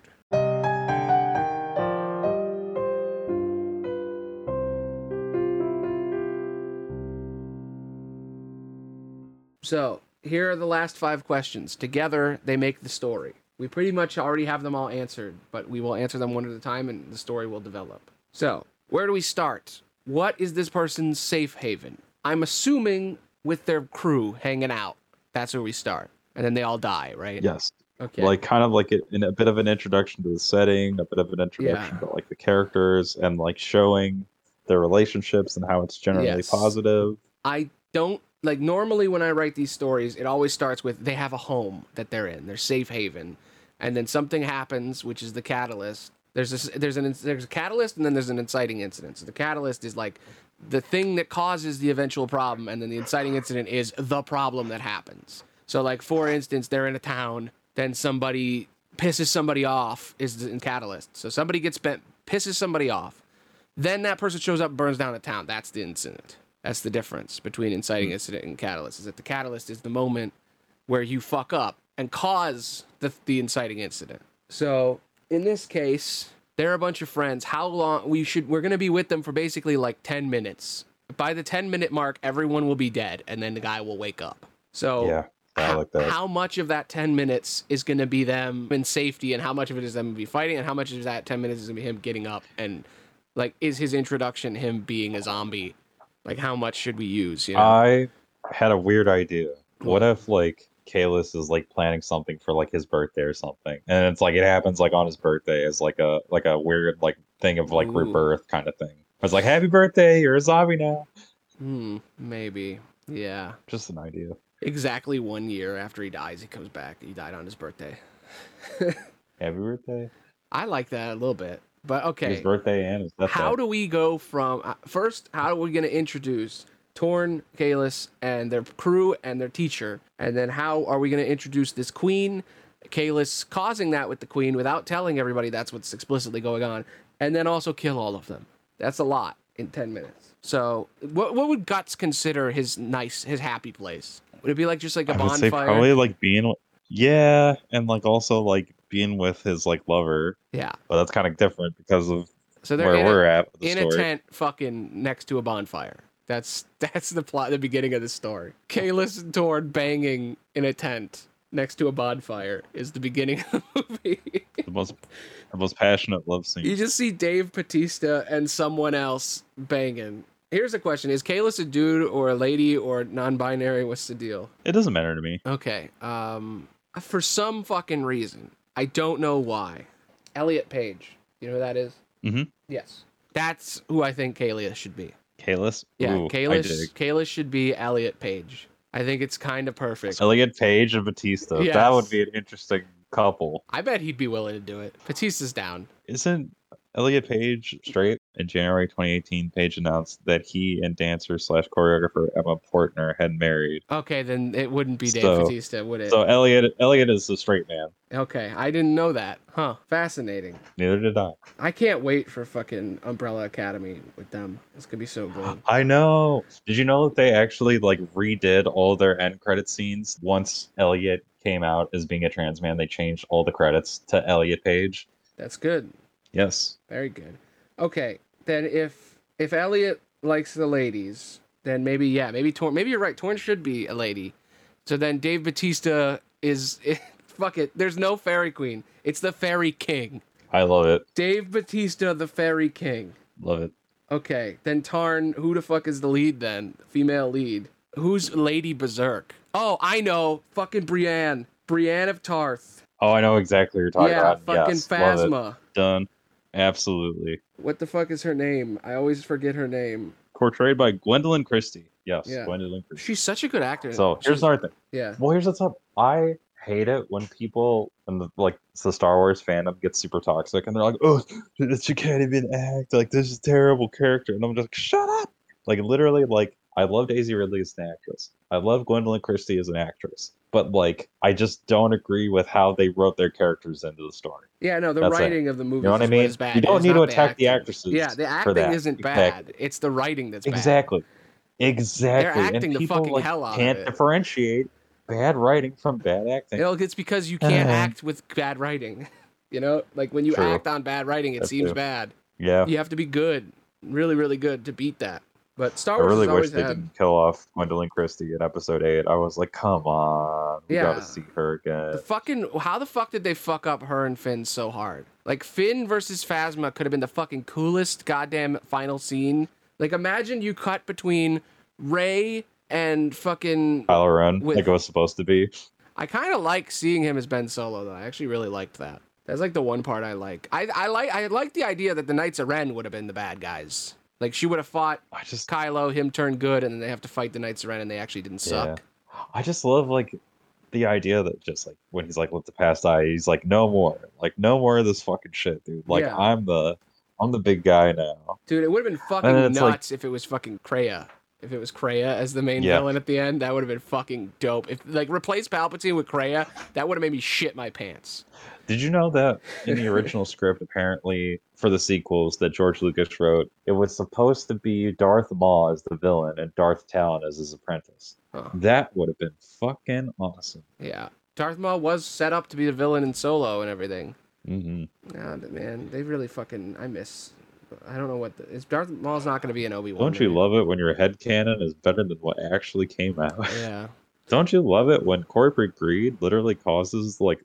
So here are the last five questions. Together, they make the story. We pretty much already have them all answered, but we will answer them one at a time and the story will develop. So, where do we start? What is this person's safe haven? I'm assuming with their crew hanging out. That's where we start. And then they all die, right? Yes. Okay. Like kind of like it, in a bit of an introduction to the setting, a bit of an introduction Yeah. to like the characters, and like showing their relationships and how it's generally Yes. positive. I don't like normally when I write these stories, it always starts with they have a home that they're in, their safe haven, and then something happens, which is the catalyst. There's this, there's an there's a catalyst, and then there's an inciting incident. So the catalyst is like the thing that causes the eventual problem, and then the inciting incident is the problem that happens. So like for instance, they're in a town, then somebody pisses somebody off is in catalyst. So somebody gets bent, pisses somebody off, then that person shows up, burns down a town. That's the incident. That's the difference between inciting hmm. incident and catalyst. Is that the catalyst is the moment where you fuck up and cause the the inciting incident. So in this case, they're a bunch of friends. How long we should we're gonna be with them for basically like ten minutes. By the ten minute mark, everyone will be dead, and then the guy will wake up. So Yeah, how, like that. how much of that 10 minutes is going to be them in safety and how much of it is them be fighting and how much of that 10 minutes is going to be him getting up and like is his introduction him being a zombie like how much should we use you know I had a weird idea. What if like Kalis is like planning something for like his birthday or something, and it's like it happens like on his birthday as like a like a weird like thing of like Ooh. rebirth kind of thing. It's like happy birthday, you're a zombie now. hmm maybe yeah Just an idea. Exactly one year after he dies he comes back. He died on his birthday. <laughs> Happy birthday. i like that a little bit but okay. His birthday and his death. how do we go from uh, first how are we going to introduce torn kalis and their crew and their teacher? And then how are we going to introduce this queen kalis causing that with the queen without telling everybody that's what's explicitly going on and then also kill all of them? That's a lot in 10 minutes. So what, what would guts consider his nice his happy place would it be like just like a I bonfire? probably like being, yeah, and like also like being with his like lover, yeah. But that's kind of different because of so they're where in, we're a, at the in story. a tent fucking next to a bonfire. That's <laughs> that's the plot the beginning of the story. Kalis and torn banging in a tent next to a bonfire is the beginning of the movie. <laughs> The most, the most passionate love scene. you just see dave batista and someone else banging here's a question is kalis a dude or a lady or non-binary what's the deal It doesn't matter to me. Okay. Um, for some fucking reason, I don't know why. Elliot Page. You know who that is? Mhm. Yes. That's who I think Kalis should be. Kalis. Yeah, Ooh. Kalis should be Elliot Page. I think it's kind of perfect. Elliot Page and Batista. Yes. That would be an interesting couple. I bet he'd be willing to do it. Batista's down. Isn't Elliot Page straight? In January 2018, Page announced that he and dancer slash choreographer Emma Portner had married. Okay, then it wouldn't be Dave So- Batista, would it? So Elliot, Elliot is the straight man. okay, I didn't know that. Huh. Fascinating. Neither did I. I can't wait for fucking Umbrella Academy with them. It's gonna be so good. <gasps> I know. Did you know that they actually like redid all their end credit scenes once Elliot came out as being a trans man? They changed all the credits to Elliot Page. That's good. Yes. Very good. Okay, then if if Elliot likes the ladies, then maybe yeah, maybe Torn. Maybe you're right. Torn should be a lady. So then Dave Batista is <laughs> fuck it. There's no fairy queen. It's the fairy king. I love it. Dave Batista, the Fairy King. Love it. Okay, then Tarn, who the fuck is the lead then? Female lead. Who's Lady Berserk? Oh, I know. Fucking Brienne. Brienne of Tarth. Oh, I know exactly what you're talking yeah, about. fucking yes. Phasma. Done. Absolutely. What the fuck is her name? I always forget her name. Portrayed by Gwendoline Christie. Yes, Yeah. Gwendoline Christie. She's such a good actor. So here's She's- another thing. Yeah. Well, here's what's up. I hate it when people and the like the Star Wars fandom gets super toxic and they're like, "Oh, she can't even act. Like this is a terrible character." And I'm just like, "Shut up!" Like literally, like I love Daisy Ridley as an actress. I love Gwendoline Christie as an actress. But like, I just don't agree with how they wrote their characters into the story. Yeah, no, the That's it. writing of the movie You know what I is mean? bad. You don't It's need to attack the acting. actresses. Yeah, the acting isn't Exactly. bad. It's the writing that's bad. Exactly. Exactly. They're acting and the fucking like, hell out of can't it. differentiate bad writing from bad acting. You know, it's because you can't Uh. act with bad writing. <laughs> You know, like when you True. act on bad writing, it That's seems true. bad. yeah. You have to be good, really, really good to beat that. But Star I really wish they had. didn't kill off Gwendoline Christie in episode eight. I was like, come on, we Yeah. gotta see her The again. fucking how the fuck did they fuck up her and Finn so hard? Like Finn versus Phasma could have been the fucking coolest goddamn final scene. Like imagine you cut between Rey and fucking. Kylo Ren, with- like it was supposed to be. I kind of like seeing him as Ben Solo though. I actually really liked that. That's like the one part I like. I I like I like the idea that the Knights of Ren would have been the bad guys. Like she would have fought I just, Kylo, him turn good, and then they have to fight the Knights of Ren, and they actually didn't suck. I just love like the idea that just like when he's like, let the past die, he's like, no more, like no more of this fucking shit, dude. Like Yeah. I'm the, I'm the big guy now. Dude, it would have been fucking it's like- nuts if it was fucking Kreia. If it was Kreia as the main Yeah. villain at the end, that would have been fucking dope. If like replace Palpatine with Kreia, that would have made me shit my pants. Did you know that in the original <laughs> script, apparently for the sequels that George Lucas wrote, it was supposed to be Darth Maul as the villain and Darth Talon as his apprentice. Huh. That would have been fucking awesome. Yeah, Darth Maul was set up to be the villain in Solo and everything. hmm Nah, man, they really fucking. I miss. I don't know what. The, is Darth Maul's not going to be an Obi Wan? Don't you love it when your head canon is better than what actually came out? Yeah. <laughs> Don't you love it when corporate greed literally causes like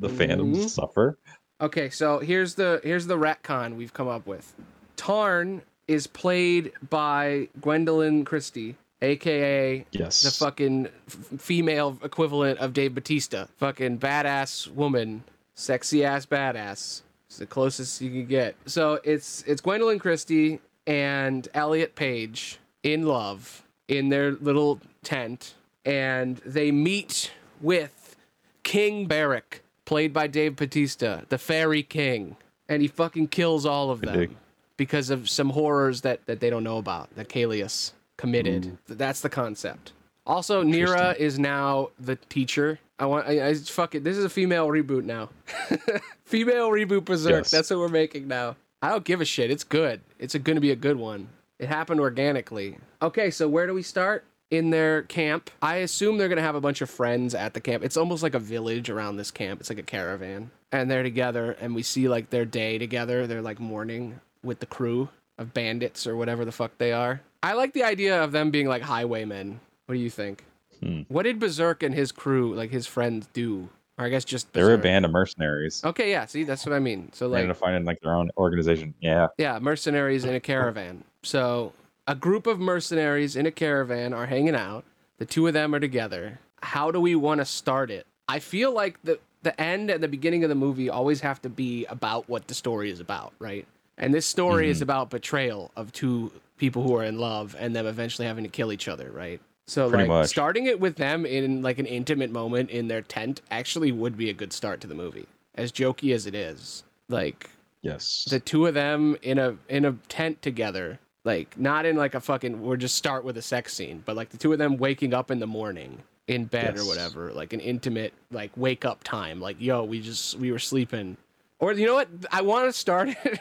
the fandom Mhm. suffer? Okay, so here's the here's the retcon we've come up with. Tarn is played by Gwendoline Christie, aka Yes. the fucking f- female equivalent of Dave Batista. Fucking badass woman, sexy ass badass. It's the closest you can get. So it's it's Gwendoline Christie and Elliot Page in love in their little tent, and they meet with King Barrack, played by Dave Batista, the Fairy King, and he fucking kills all of them because of some horrors that that they don't know about that Kalius committed. That's the concept. Also, Nira is now the teacher. I want. I, I fuck it. This is a female reboot now. <laughs> female reboot Berserk. Yes. That's what we're making now. I don't give a shit. It's good. It's going to be a good one. It happened organically. Okay, so where do we start? In their camp. I assume they're going to have a bunch of friends at the camp. It's almost like a village around this camp. It's like a caravan. And they're together, and we see like their day together. They're like mourning with the crew of bandits or whatever the fuck they are. I like the idea of them being like highwaymen. What do you think? Hmm. What did Berserk and his crew, like his friends, do? Or I guess just They're a band of mercenaries. Okay, yeah. See, that's what I mean. So like Trying like, to find like their own organization. Yeah. yeah, mercenaries in a caravan. So a group of mercenaries in a caravan are hanging out. The two of them are together. How do we want to start it? I feel like the the end and the beginning of the movie always have to be about what the story is about, right? And this story is mm-hmm. about betrayal of two people who are in love and them eventually having to kill each other, right? So Pretty like much. starting it with them in like an intimate moment in their tent actually would be a good start to the movie. As jokey as it is. Like Yes. the two of them in a in a tent together like not in like a fucking we're just start with a sex scene but like the two of them waking up in the morning in bed or whatever like an intimate like wake up time. Like yo we just we were sleeping. Or you know what? I want to start <laughs> it.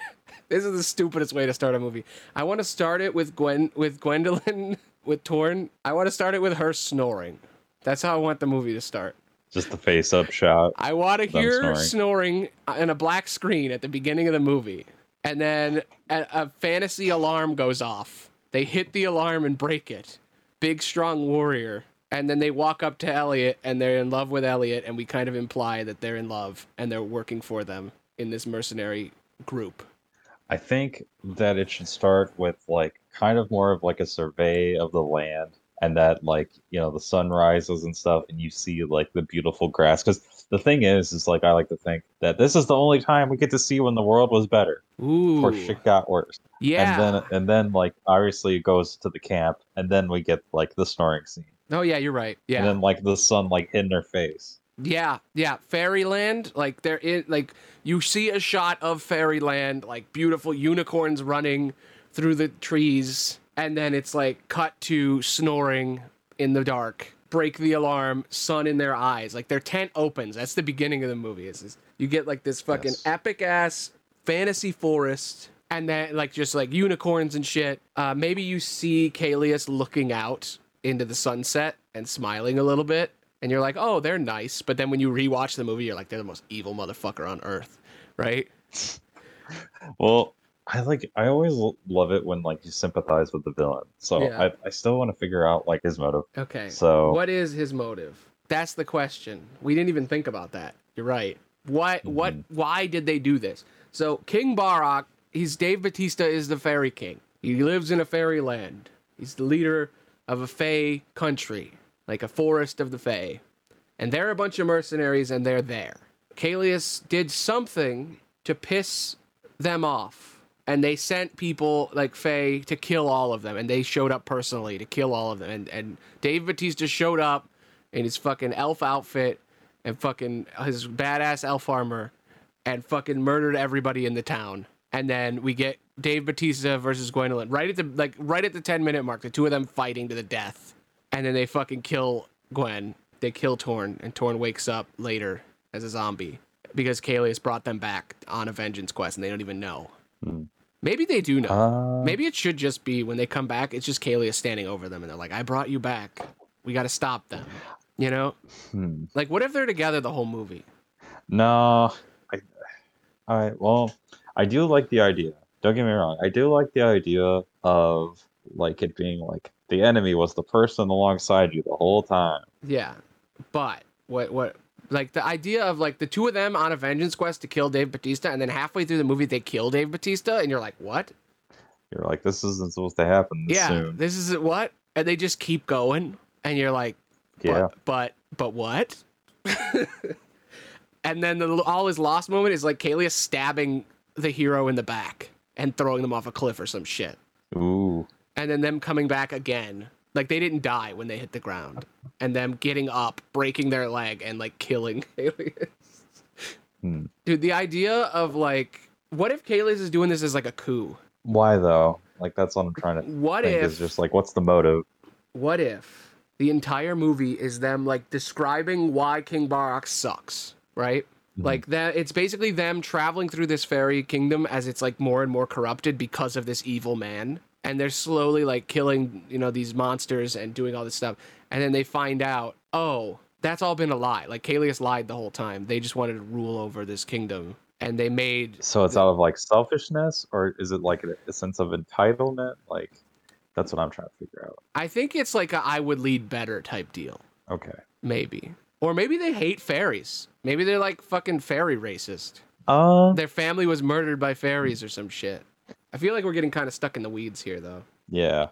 This is the stupidest way to start a movie. I want to start it with gwen with gwendolyn <laughs> with torn. I want to start it with her snoring. That's how i want the movie to start. Just the face up shot. I want to hear snoring. snoring. Uh, in a black screen at the beginning of the movie, and then a, a fantasy alarm goes off. They hit the alarm and break it. Big strong warrior, and then they walk up to Elliot, and they're in love with Elliot, and we kind of imply that they're in love and they're working for them in this mercenary group? I think that it should start with like kind of more of like a survey of the land and that like you know the sun rises and stuff and you see like the beautiful grass because the thing is is like i like to think that this is the only time we get to see when the world was better Ooh, before shit got worse yeah. and then and then like obviously it goes to the camp and then we get like the snoring scene oh yeah, you're right. Yeah. and then like the sun like hitting her face Yeah, yeah, fairyland. Like they're like you see a shot of fairyland, like beautiful unicorns running through the trees, and then it's like cut to snoring in the dark. Break the alarm, sun in their eyes. Like their tent opens. That's the beginning of the movie. It's this, you get like this fucking Yes. epic ass fantasy forest. And then like just like unicorns and shit. Uh, maybe you see Kalius looking out into the sunset and smiling a little bit and you're like, oh, they're nice. But then when you rewatch the movie, you're like, they're the most evil motherfucker on earth, right? well i like i always love it when like you sympathize with the villain so Yeah. i, I still want to figure out like his motive Okay. so what is his motive? That's the question. We didn't even think about that. You're right. What? What? Why did they do this? So King Barak, he's Dave Batista is the fairy king. He lives in a fairy land. He's the leader of a Fey country, like a forest of the Fey. And they're a bunch of mercenaries and they're there. Kalius did something to piss them off. And they sent people like Faye to kill all of them. And they showed up personally to kill all of them. And, and Dave Batista showed up in his fucking elf outfit and fucking his badass elf armor and fucking murdered everybody in the town. And then we get Dave Batista versus Gwendoline right at the like right at the 10 minute mark, the two of them fighting to the death. And then they fucking kill Gwen. They kill Torn, and Torn wakes up later as a zombie because Kalius brought them back on a vengeance quest and they don't even know. Hmm. Maybe they do know. uh, Maybe it should just be when they come back, it's just Kalius standing over them and they're like, I brought you back. We got to stop them. You know? hmm. Like, what if they're together the whole movie? No, I, all right. Well, I do like the idea. Don't get me wrong. I do like the idea of like it being like the enemy was the person alongside you the whole time. Yeah. But what, what, like the idea of like the two of them on a vengeance quest to kill Dave Batista and then halfway through the movie they kill Dave Batista and you're like, what? You're like, this isn't supposed to happen this yeah. soon. This is what? And they just keep going and you're like, but, Yeah. But, but what? <laughs> and then the all is lost moment is like Kalius stabbing the hero in the back and throwing them off a cliff or some shit. Ooh. And then them coming back again. Like they didn't die when they hit the ground. And them getting up, breaking their leg, and like killing. <laughs> Hmm. Dude, the idea of like, what if Kalius is doing this as like a coup? Why though? Like that's what I'm trying to What think. if Is just like, what's the motive? what if the entire movie is them like describing why King Barak sucks, right? Mhm. Like that it's basically them traveling through this fairy kingdom as it's like more and more corrupted because of this evil man. And they're slowly like killing, you know, these monsters and doing all this stuff. And then they find out, oh, that's all been a lie. Like Kalius lied the whole time. They just wanted to rule over this kingdom. And they made So it's out of like selfishness, or is it like a, a sense of entitlement? Like that's what I'm trying to figure out. I think it's like a I would lead better type deal. Okay. Maybe. Or maybe they hate fairies. Maybe they're like fucking fairy racist. Uh, Their family was murdered by fairies or some shit. I feel like we're getting kind of stuck in the weeds here, though. yeah.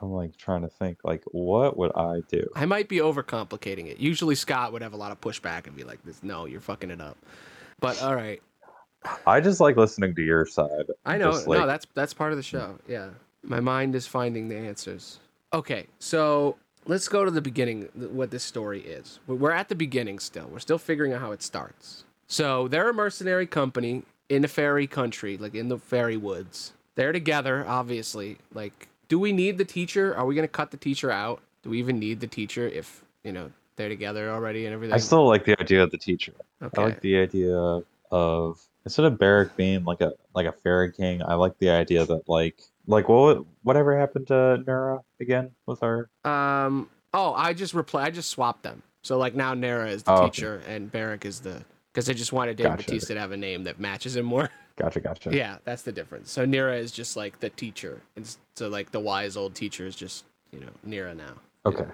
I'm like trying to think, like, what would I do? I might be overcomplicating it. Usually Scott would have a lot of pushback and be like, "This, no, you're fucking it up." But all right, I just like listening to your side. I know. Just, like, no, that's that's part of the show. Yeah, my mind is finding the answers. Okay, so let's go to the beginning. What this story is. We're at the beginning still. We're still figuring out how it starts. So they're a mercenary company in a fairy country, like in the fairy woods. They're together, obviously. Like, do we need the teacher? Are we gonna cut the teacher out? Do we even need the teacher if you know they're together already and everything? I still like the idea of the teacher. okay. I like the idea of instead of Barrack being like a like a fairy king. I like the idea that like like what whatever happened to Nura again with her. Um. Oh, I just reply. I just swapped them. So like now Nara is the Oh, okay. teacher and Barrack is the because I just wanted Dave Gotcha. Batista to have a name that matches him more. <laughs> Gotcha, gotcha. yeah, that's the difference. So Nira is just like the teacher, and so like the wise old teacher is just you know Nira now. Okay.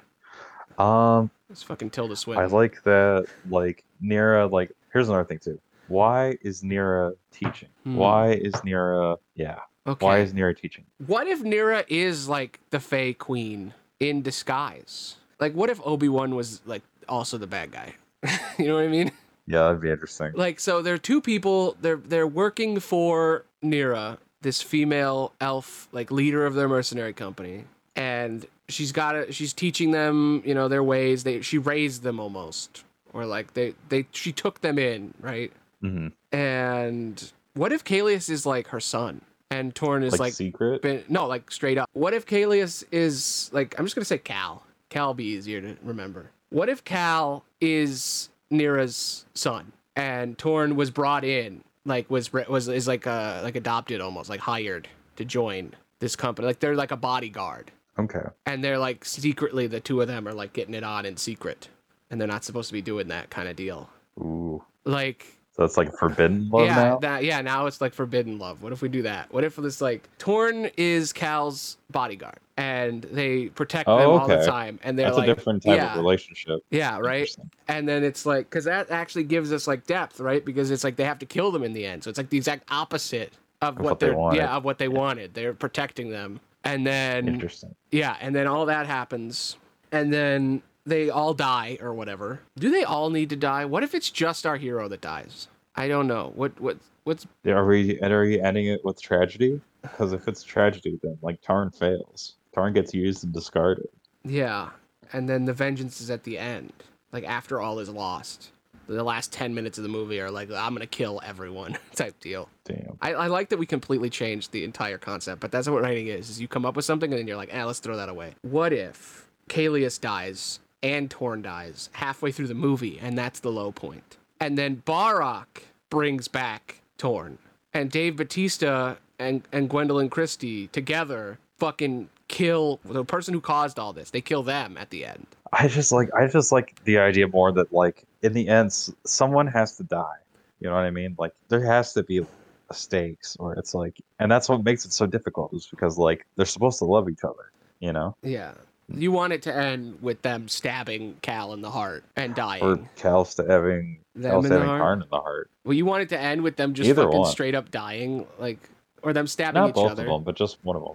Um, It's fucking Tilda Swinton. I like that. Like Nira. Like here's another thing too. why is Nira teaching? Hmm. Why is Nira yeah? Okay. Why is Nira teaching? What if Nira is like the Fey Queen in disguise? Like, what if Obi Wan was like also the bad guy? <laughs> you know what I mean? Yeah, that'd be interesting. Like, so there are two people. They're they're working for Nira, this female elf, like leader of their mercenary company, and she's got it. She's teaching them, you know, their ways. They she raised them almost, or like they they she took them in, right? hmm And what if Kalius is like her son, and Torn is Like, like secret. been no like straight up what if Kalius is like i'm just gonna say cal cal be easier to remember what if cal is nira's son. And torn was brought in like was was is like uh like adopted almost like hired to join this company. Like they're like a bodyguard. Okay. and they're like secretly the two of them are like getting it on in secret. And they're not supposed to be doing that kind of deal. Ooh. like So it's like forbidden love yeah, now. that yeah. Now it's like forbidden love. What if we do that? What if this like Torn is Cal's bodyguard and they protect Oh, them all the time, and they're That's like a different type yeah, of relationship. yeah, right. And then it's like because that actually gives us like depth, right? Because it's like they have to kill them in the end, so it's like the exact opposite of, Of what, what they they're wanted. yeah of what they wanted. They're protecting them, and then Interesting. yeah, and then all that happens, and then they all die or whatever. Do they all need to die? What if it's just our hero that dies? I don't know. What what what's Are we are we ending it with tragedy? Because if it's tragedy, then like Tarn fails. Tarn gets used and discarded. yeah, and then the vengeance is at the end, like after all is lost. The last ten minutes of the movie are like I'm gonna kill everyone <laughs> type deal. Damn. I, I like that we completely changed the entire concept, but that's what writing is: is you come up with something and then you're like, eh, let's throw that away. What if Kalius dies and Torn dies halfway through the movie, and that's the low point. and then Barak brings back Torn, and Dave Batista and and Gwendoline Christie together fucking kill the person who caused all this. They kill them at the end. I just like I just like the idea more that like in the end someone has to die. You know what I mean? Like there has to be stakes, or it's like, and that's what makes it so difficult is because like they're supposed to love each other. You know, Yeah. You want it to end with them stabbing Cal in the heart and dying. or Cal stabbing Them Cal in the stabbing heart? Tarn in the heart. Well, you want it to end with them just Either fucking one. straight up dying, like, or them stabbing Not each both other. of them, but just one of them.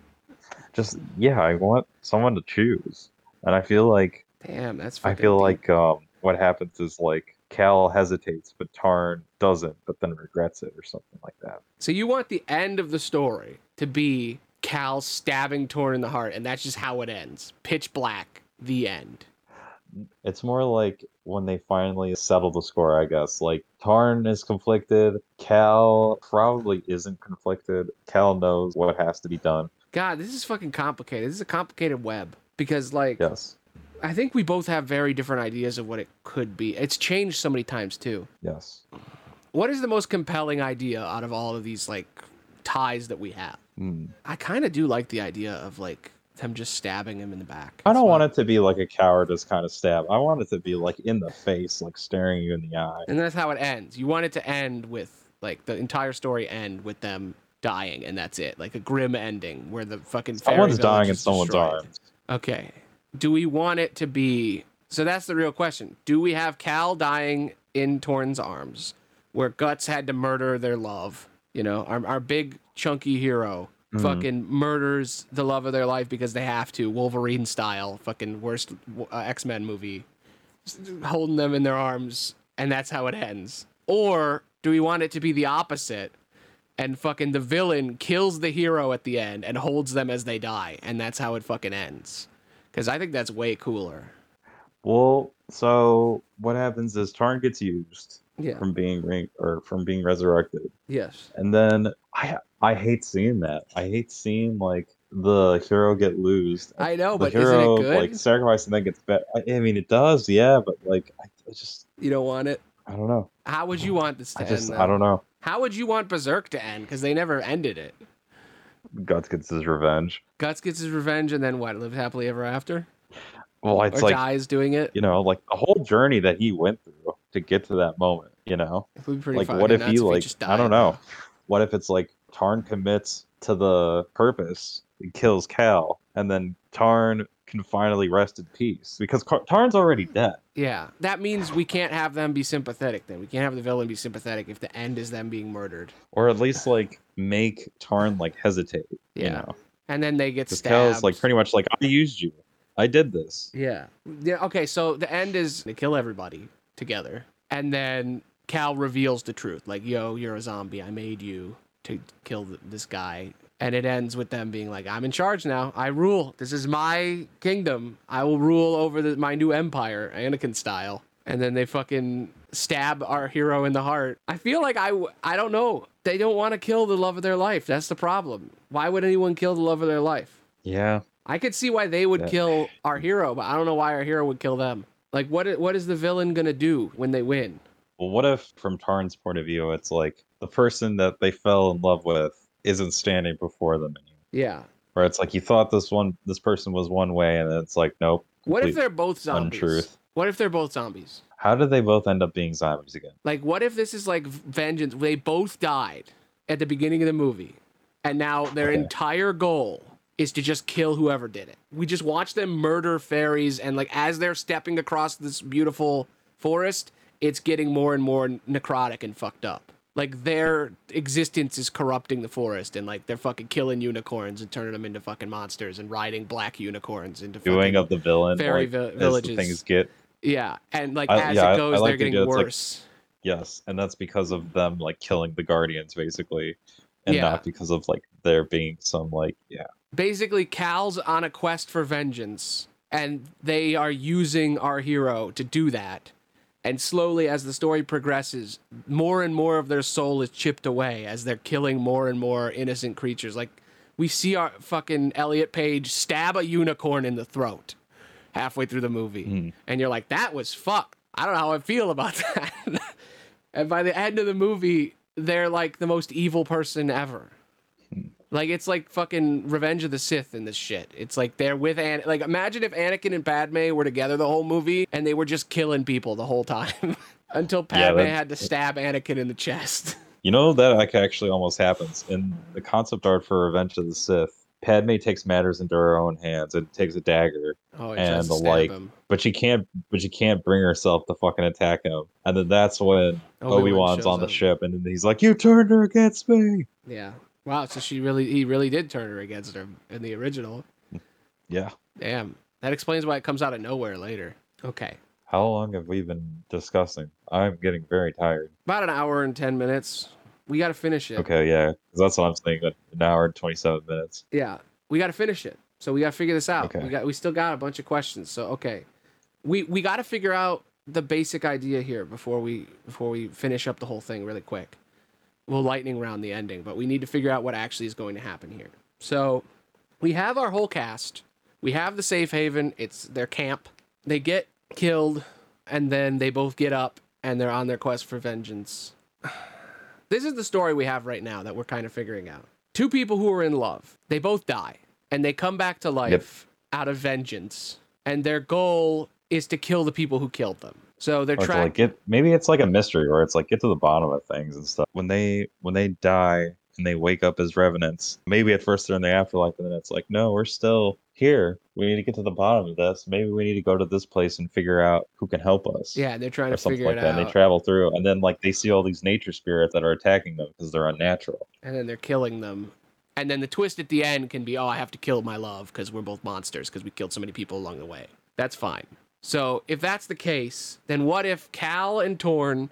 Just yeah, I want someone to choose, and I feel like Damn, that's. Fine. I feel deep. like um, what happens is like Cal hesitates, but Tarn doesn't, but then regrets it or something like that. So you want the end of the story to be Cal stabbing Torn in the heart, and that's just how it ends. Pitch black. The end. It's more like when they finally settle the score, I guess. Like Tarn is conflicted, Cal probably isn't conflicted. Cal knows what has to be done. God, this is fucking complicated. This is a complicated web because, like, Yes. I think we both have very different ideas of what it could be. It's changed so many times too. Yes. What is the most compelling idea out of all of these like ties that we have? Hmm. I kind of do like the idea of like them just stabbing him in the back. I don't want it to be like a cowardice kind of stab. I want it to be like in the face, like staring you in the eye. And that's how it ends. You want it to end with like the entire story end with them dying, and that's it. Like a grim ending where the fucking fairy Someone's village dying in is someone's destroyed. arms. Okay. Do we want it to be? So that's the real question. Do we have Cal dying in Torn's arms, where Guts had to murder their love? You know, our our big chunky hero Mhm. fucking murders the love of their life because they have to, Wolverine style, fucking worst uh, X Men movie, Just holding them in their arms, and that's how it ends. Or do we want it to be the opposite? And fucking the villain kills the hero at the end and holds them as they die, and that's how it fucking ends. Because I think that's way cooler. Well, so what happens is Tarn gets used Yeah. from being re- or from being resurrected, Yes. and then I I hate seeing that. I hate seeing like the hero get loosed. I know, the but hero isn't it good? like sacrifice and then gets better. I, I mean, it does, yeah, but like I, I just you don't want it. I don't know. How would you want this to I just end? I don't know. How would you want Berserk to end? Because they never ended it. Guts gets his revenge. Guts gets his revenge, and then what? Live happily ever after, Well, it's or like dies doing it. you know, like the whole journey that he went through to get to that moment. You know, It would be pretty like what if he like just I don't know. What if it's like Tarn commits to the purpose, he kills Cal, and then Tarn can finally rest in peace because Car- Tarn's already dead. Yeah, that means we can't have them be sympathetic. Then we can't have the villain be sympathetic if the end is them being murdered. or at least like make Tarn like hesitate. You Yeah. know, And then they get because stabbed. Kel's like pretty much like I used you, I did this. Yeah. Yeah. Okay. So the end is to kill everybody together, and then Cal reveals the truth. Like, yo, you're a zombie. I made you to kill th- this guy. And it ends with them being like, I'm in charge now. I rule. This is my kingdom. I will rule over the, my new empire, Anakin style. And then they fucking stab our hero in the heart. I feel like I, w- I don't know. They don't want to kill the love of their life. That's the problem. Why would anyone kill the love of their life? Yeah, I could see why they would Yeah. kill our hero, but I don't know why our hero would kill them. Like, what? What is the villain gonna do when they win? Well, what if, from Tarn's point of view, it's like the person that they fell in love with isn't standing before them anymore? Yeah. Where it's like you thought this one, this person was one way, and it's like nope. What if they're both zombies? untruth? What if they're both zombies? How did they both end up being zombies again? Like, what if this is like vengeance? They both died at the beginning of the movie, and now their Okay. entire goal is to just kill whoever did it. We just watch them murder fairies, and like as they're stepping across this beautiful forest, it's getting more and more necrotic and fucked up. Like their existence is corrupting the forest, and like they're fucking killing unicorns and turning them into fucking monsters, and riding black unicorns into Doing of the villain, fairy like, vi- villages. things get yeah, and like I- as yeah, I- it I goes, like they're getting it's like- worse. yes, and that's because of them like killing the guardians basically, and Yeah. not because of like there being some like yeah basically Cal's on a quest for vengeance and they are using our hero to do that. And slowly as the story progresses, more and more of their soul is chipped away as they're killing more and more innocent creatures. Like we see our fucking Elliot Page stab a unicorn in the throat halfway through the movie. Mhm. And you're like, that was fuck. I don't know how I feel about <laughs> that. and by the end of the movie, they're like the most evil person ever. Like it's like fucking Revenge of the Sith in this shit. It's like they're with An like imagine if Anakin and Padme were together the whole movie and they were just killing people the whole time <laughs> until Padme that- had to stab Anakin in the chest. <laughs> You know that actually almost happens in the concept art for Revenge of the Sith. Padme takes matters into her own hands and takes a dagger, Oh, And the like- him. but she can't. But she can't bring herself to fucking attack him. And then that's when Obi Wan's on the up. ship, and he's like, "You turned her against me." Yeah. Wow. So she really, he really did turn her against her in the original. Yeah. Damn. That explains why it comes out of nowhere later. Okay. How long have we been discussing? I'm getting very tired. About an hour and ten minutes. We got to finish it. Okay, yeah. that's what I'm saying. An hour and 27 minutes. Yeah, we got to finish it. So we got to figure this out. Okay. We got we still got a bunch of questions. So okay, we we got to figure out the basic idea here before we before we finish up the whole thing really quick. We'll lightning round the ending, but we need to figure out what actually is going to happen here. So we have our whole cast. We have the safe haven. It's their camp. They get killed, and then they both get up and they're on their quest for vengeance. <sighs> This is the story we have right now that we're kind of figuring out. Two people who are in love, they both die, and they come back to life out of vengeance, and their goal is to kill the people who killed them. So they're Or to trying. like get maybe it's like a mystery where it's like get to the bottom of things and stuff. When they when they die and they wake up as revenants, maybe at first they're in the afterlife, and then it's like, no, we're still here. We need to get to the bottom of this. Maybe we need to go to this place and figure out who can help us. yeah, they're trying to something figure like it that. And out, they travel through, and then like they see all these nature spirits that are attacking them because they're unnatural. and then they're killing them. And then the twist at the end can be, oh, I have to kill my love because we're both monsters because we killed so many people along the way. That's fine. So if that's the case, then what if Cal and Torn,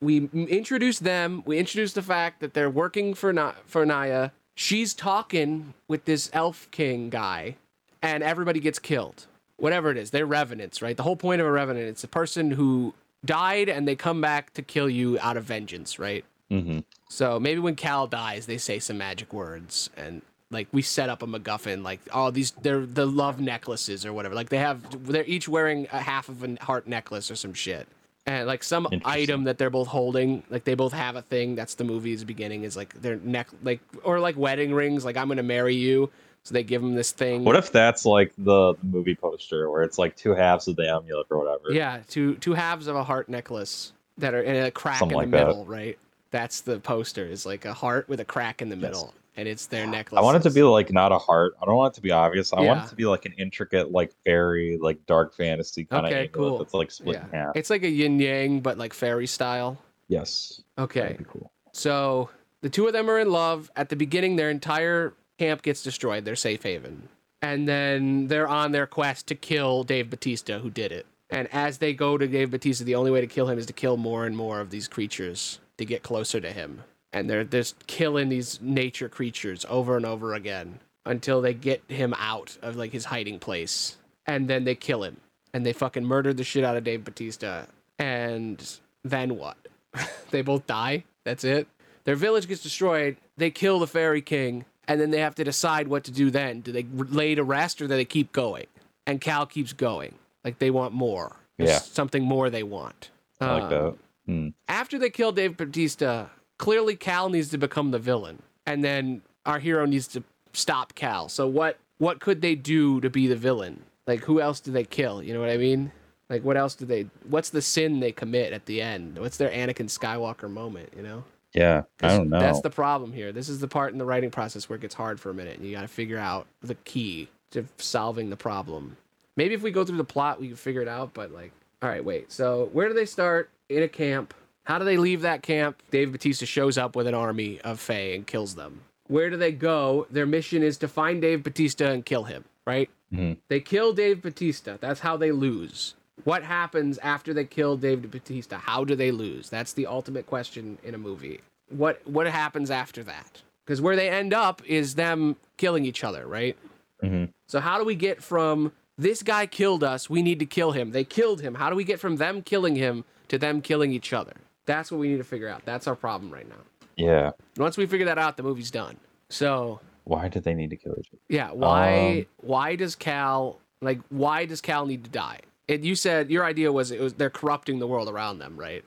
we introduce them, we introduce the fact that they're working for Na- for Naya. She's talking with this elf king guy, and everybody gets killed. Whatever it is, they're revenants, right? The whole point of a revenant, it's a person who died and they come back to kill you out of vengeance, right? Mm-hmm. So maybe when Cal dies, they say some magic words, and like we set up a MacGuffin, like oh these they're the love necklaces or whatever. Like they have, they're each wearing a half of a heart necklace or some shit, and like some item that they're both holding, like they both have a thing. That's the movie's beginning is like their neck, like or like wedding rings. Like I'm gonna marry you, so they give them this thing. What if that's like the, the movie poster where it's like two halves of the amulet or whatever? Yeah, two two halves of a heart necklace that are in a crack Something in like the that. middle, right? That's the poster. Is like a heart with a crack in the Yes. middle. And it's their necklace. I want it to be like not a heart. I don't want it to be obvious. I want it to be like an intricate, like fairy, like dark fantasy kind Okay, of cool. That's like split in half. It's like a yin yang, but like fairy style. Yes. Okay. Cool. So the two of them are in love. At the beginning, their entire camp gets destroyed, their safe haven. And then they're on their quest to kill Dave Batista, who did it. And as they go to Dave Batista, the only way to kill him is to kill more and more of these creatures to get closer to him. And they're just killing these nature creatures over and over again until they get him out of like his hiding place. And then they kill him. And they fucking murder the shit out of Dave Batista. And then what? <laughs> they both die. That's it. Their village gets destroyed. They kill the fairy king, and then they have to decide what to do. Then do they lay to rest or do they keep going? And Cal keeps going. Like they want more. There's Yeah. something more they want. I like Um, that. Hmm. After they kill Dave Batista, clearly Cal needs to become the villain, and then our hero needs to stop Cal. So what? What could they do to be the villain? Like who else do they kill? You know what I mean? Like what else do they? What's the sin they commit at the end? What's their Anakin Skywalker moment? You know? Yeah. I don't know. That's the problem here. This is the part in the writing process where it gets hard for a minute, and you got to figure out the key to solving the problem. Maybe if we go through the plot, we can figure it out. But like, all right, wait. So where do they start? In a camp. How do they leave that camp? Dave Batista shows up with an army of Fae and kills them. Where do they go? Their mission is to find Dave Batista and kill him. Right? Mhm. They kill Dave Batista. That's how they lose. What happens after they kill Dave Batista? How do they lose? That's the ultimate question in a movie. What what happens after that? Because where they end up is them killing each other, right? Mhm. So how do we get from this guy killed us, we need to kill him. They killed him. How do we get from them killing him to them killing each other? That's what we need to figure out. That's our problem right now. Yeah. Once we figure that out, the movie's done. So Why did they need to kill each other? yeah, why Um, why does Cal like why does Cal need to die? And you said your idea was it was they're corrupting the world around them, right?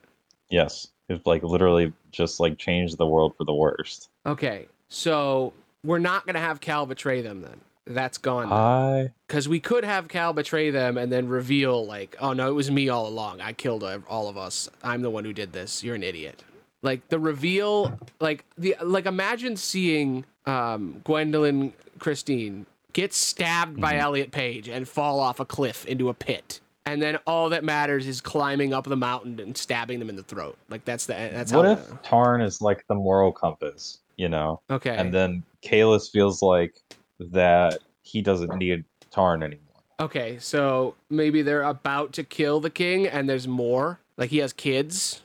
Yes. It's like literally just like changed the world for the worst. Okay, so we're not gonna have Cal betray them then. That's gone. I Because we could have Cal betray them and then reveal like, oh no, it was me all along. I killed all of us. I'm the one who did this. You're an idiot. Like the reveal, like the like imagine seeing um, Gwendoline Christine get stabbed by Elliot Page and fall off a cliff into a pit. And then all that matters is climbing up the mountain and stabbing them in the throat. Like that's the that's what how if Tarn is like the moral compass, you know? okay. And then Kalis feels like that he doesn't need Tarn anymore. Okay, so maybe they're about to kill the king and there's more. Like he has kids.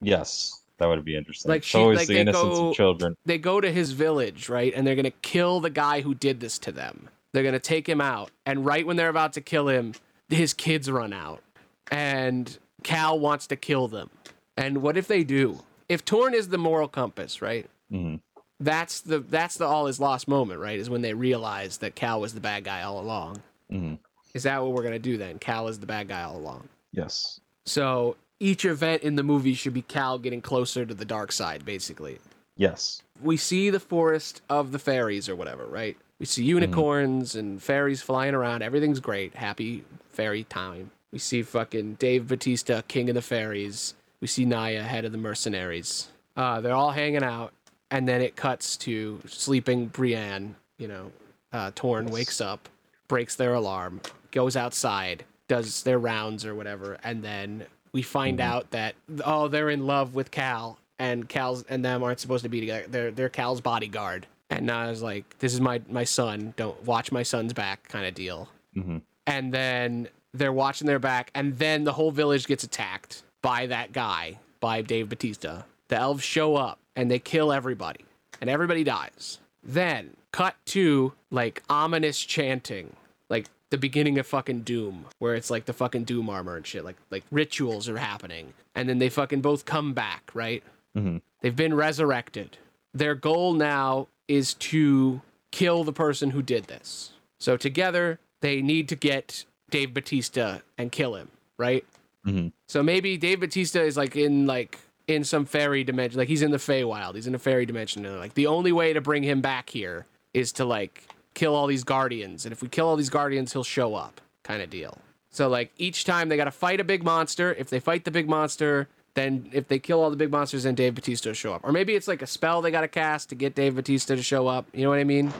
Yes. That would be interesting. Like she- always like the innocence go- of children. They go to his village, right? And they're going to kill the guy who did this to them. They're going to take him out. And right when they're about to kill him, his kids run out. And Cal wants to kill them. And what if they do? If Torn is the moral compass, right? Mhm. That's the that's the all is lost moment, right? Is when they realize that Cal was the bad guy all along. Mhm. Is that what we're gonna do then? Cal is the bad guy all along. Yes. So each event in the movie should be Cal getting closer to the dark side, basically. Yes. We see the forest of the fairies or whatever, right? We see unicorns and fairies flying around. Everything's great. Happy fairy time. We see fucking Dave Batista, king of the fairies. We see Naya, head of the mercenaries. Uh, they're all hanging out, and then it cuts to sleeping Brienne. You know, uh, Torn wakes up, breaks their alarm, goes outside, does their rounds or whatever, and then we find out that oh, they're in love with Cal, and Cal's and them aren't supposed to be together. They're they're Cal's bodyguard, and I was like, "This is my my son. Don't watch my son's back," kind of deal hmm and then they're watching their back, and then the whole village gets attacked by that guy, by Dave Batista. The elves show up and they kill everybody, and everybody dies. Then cut to like ominous chanting, like the beginning of fucking Doom, where it's like the fucking Doom armor and shit, like like rituals are happening, and then they fucking both come back, right? Mhm. They've been resurrected. Their goal now is to kill the person who did this. So together, they need to get Dave Batista and kill him, right? Mhm. So maybe Dave Batista is like in like in some fairy dimension, like he's in the Feywild, he's in a fairy dimension, and like the only way to bring him back here is to like kill all these guardians, and if we kill all these guardians, he'll show up, kind of deal. So like each time they got to fight a big monster. If they fight the big monster, then if they kill all the big monsters, then Dave Batista will show up. Or maybe it's like a spell they got to cast to get Dave Batista to show up. You know what I mean?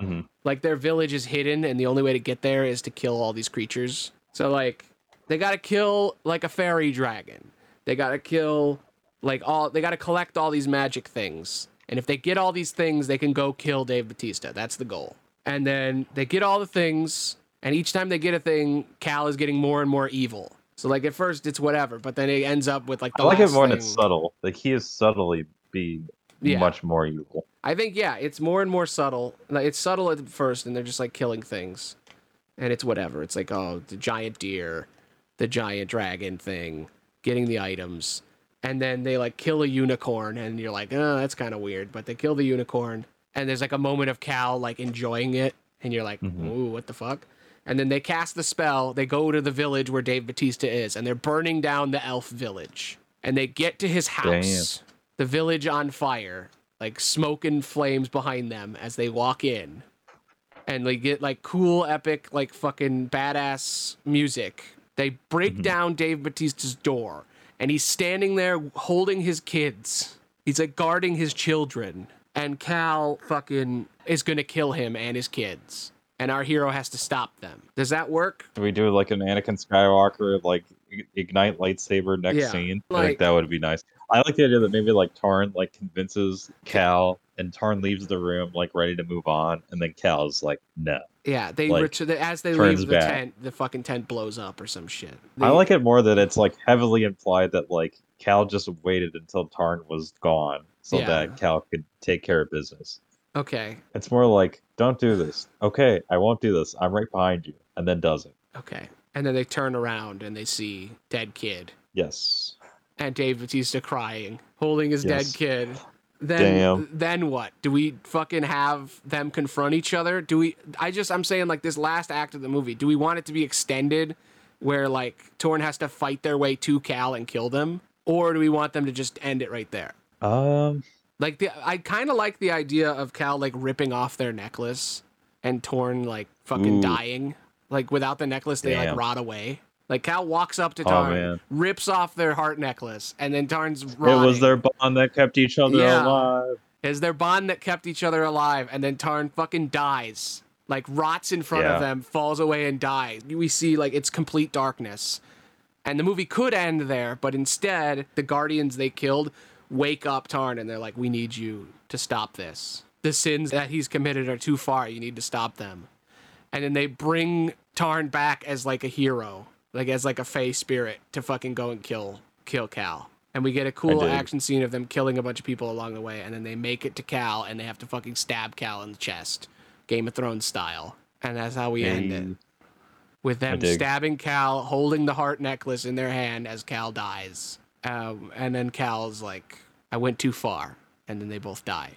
Mhm. Like their village is hidden, and the only way to get there is to kill all these creatures. So like they got to kill like a fairy dragon. They got to kill like all. They got to collect all these magic things. And if they get all these things, they can go kill Dave Batista. That's the goal. And then they get all the things, and each time they get a thing, Cal is getting more and more evil. So like at first it's whatever, but then it ends up with like the I like it more when thing. it's subtle. Like he is subtly being Yeah. much more evil. I think yeah, it's more and more subtle. Like it's subtle at first, and they're just like killing things, and it's whatever. It's like oh, the giant deer, the giant dragon thing, getting the items, and then they like kill a unicorn, and you're like, oh, that's kind of weird. But they kill the unicorn, and there's like a moment of Cal like enjoying it, and you're like, Mhm. ooh, what the fuck? And then they cast the spell. They go to the village where Dave Batista is, and they're burning down the elf village. And they get to his house, the village on fire, like smoke and flames behind them as they walk in. And they get like cool, epic, like fucking badass music. They break Mhm. down Dave Batista's door, and he's standing there holding his kids. He's like guarding his children. And Cal fucking is gonna kill him and his kids. And our hero has to stop them. Does that work? Do we do like an Anakin Skywalker like ignite lightsaber next Yeah, scene? I like- think that would be nice. I like the idea that maybe like Tarn like convinces Cal and Tarn leaves the room like ready to move on, and then Cal's like, no. Yeah, they Like, ret- as they leave the back. tent, the fucking tent blows up or some shit. I like it more that it's like heavily implied that like Cal just waited until Tarn was gone so Yeah. that Cal could take care of business. Okay, It's more like, don't do this. Okay, I won't do this. I'm right behind you, and then does it. okay. And then they turn around and they see dead kid Yes. And Dave Batista crying, holding his Yes. dead kid. Then Damn. then what? Do we fucking have them confront each other? Do we I just I'm saying like this last act of the movie, do we want it to be extended where like Torn has to fight their way to Cal and kill them? Or do we want them to just end it right there? Um. Like the I kind of like the idea of Cal like ripping off their necklace and Torn like fucking Ooh. dying. Like without the necklace, they like rot away. Like Cal walks up to Oh, Tarn, man. rips off their heart necklace, and then Tarn's It was their bond that kept each other Yeah. alive. Is their bond that kept each other alive, and then Tarn fucking dies, like rots in front of them, falls away and dies. We see like it's complete darkness, and the movie could end there, but instead the Guardians they killed wake up Tarn, and they're like, "We need you to stop this. The sins that he's committed are too far. You need to stop them." And then they bring Tarn back as like a hero, like as like a Fey spirit to fucking go and kill kill Cal. And we get a cool action scene of them killing a bunch of people along the way, and then they make it to Cal, and they have to fucking stab Cal in the chest, Game of Thrones style. And that's how we end it with them stabbing Cal, holding the heart necklace in their hand as Cal dies. Um, and then Cal's like, "I went too far," and then they both die.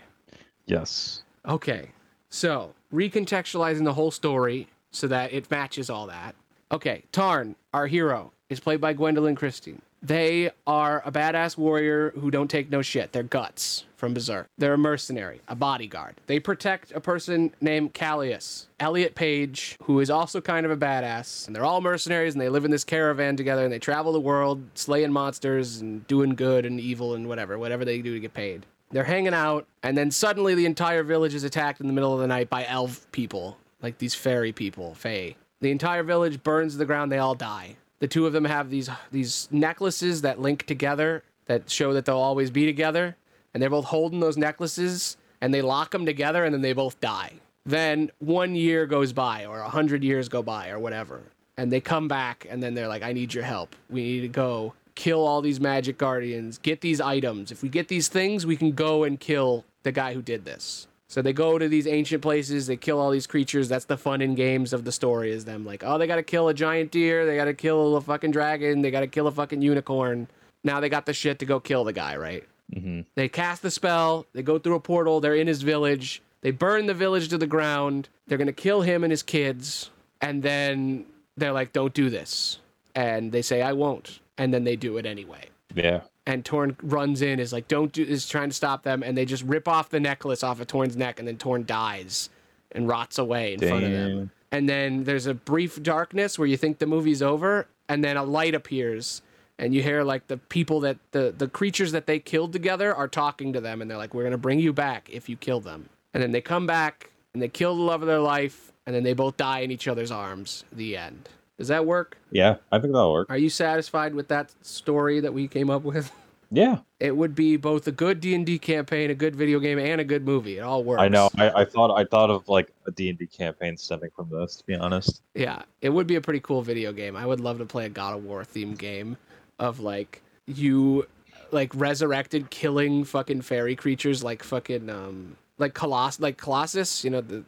Yes. Okay, so recontextualizing the whole story so that it matches all that. Okay, Tarn, our hero, is played by Gwendoline Christie. They are a badass warrior who don't take no shit. They're Guts from Berserk. They're a mercenary, a bodyguard. They protect a person named Callius, Elliot Page, who is also kind of a badass. And they're all mercenaries and they live in this caravan together and they travel the world slaying monsters and doing good and evil and whatever, whatever they do to get paid. They're hanging out, and then suddenly the entire village is attacked in the middle of the night by elf people, like these fairy people, fae. The entire village burns to the ground. They all die. The two of them have these these necklaces that link together that show that they'll always be together, and they're both holding those necklaces, and they lock them together, and then they both die. Then one year goes by, or a hundred years go by, or whatever, and they come back, and then they're like, "I need your help. We need to go kill all these magic guardians, get these items. If we get these things, we can go and kill the guy who did this." So they go to these ancient places, they kill all these creatures. That's the fun in games of the story is them like, oh, they got to kill a giant deer, they got to kill a fucking dragon, they got to kill a fucking unicorn. Now they got the shit to go kill the guy, right? hmm They cast the spell, they go through a portal, they're in his village, they burn the village to the ground, they're going to kill him and his kids, and then they're like, don't do this. And they say, I won't. And then they do it anyway Yeah. And Torn runs in is like don't do is trying to stop them and they just rip off the necklace off of Torn's neck and then Torn dies and rots away in front of them. And then there's a brief darkness where you think the movie's over and then a light appears and you hear like the people that the the creatures that they killed together are talking to them and they're like we're going to bring you back if you kill them. And then they come back and they kill the love of their life and then they both die in each other's arms the end does that work Yeah, I think that'll work. are you satisfied with that story that we came up with <laughs> Yeah, it would be both a good d&d campaign a good video game and a good movie it all works I know. I, I thought I thought of like a D and D campaign stemming from this. To be honest, Yeah, it would be a pretty cool video game. I would love to play a God of War themed game of like you like resurrected killing fucking fairy creatures like fucking um like Coloss like Colossus, you know the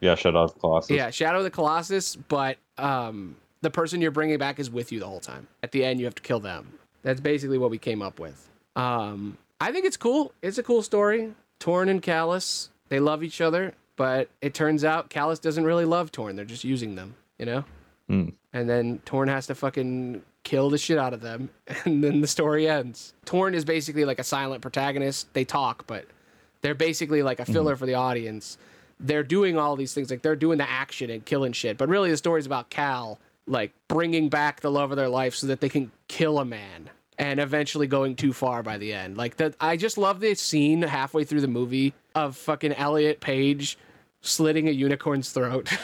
yeah, Shadow of the Colossus. yeah, Shadow of the Colossus, but um the person you're bringing back is with you the whole time. At the end you have to kill them. That's basically what we came up with. Um I think it's cool. It's a cool story. Torn and Callus, they love each other, but it turns out Callus doesn't really love Torn. They're just using them, you know? Hmm. and then Torn has to fucking kill the shit out of them, <laughs> and then the story ends. Torn is basically like a silent protagonist. They talk, but they're basically like a filler for the audience. They're doing all these things, like they're doing the action and killing shit, but really the story's about Cal like bringing back the love of their life so that they can kill a man and eventually going too far by the end. Like that I just love this scene halfway through the movie of fucking Elliot Page slitting a unicorn's throat. <laughs>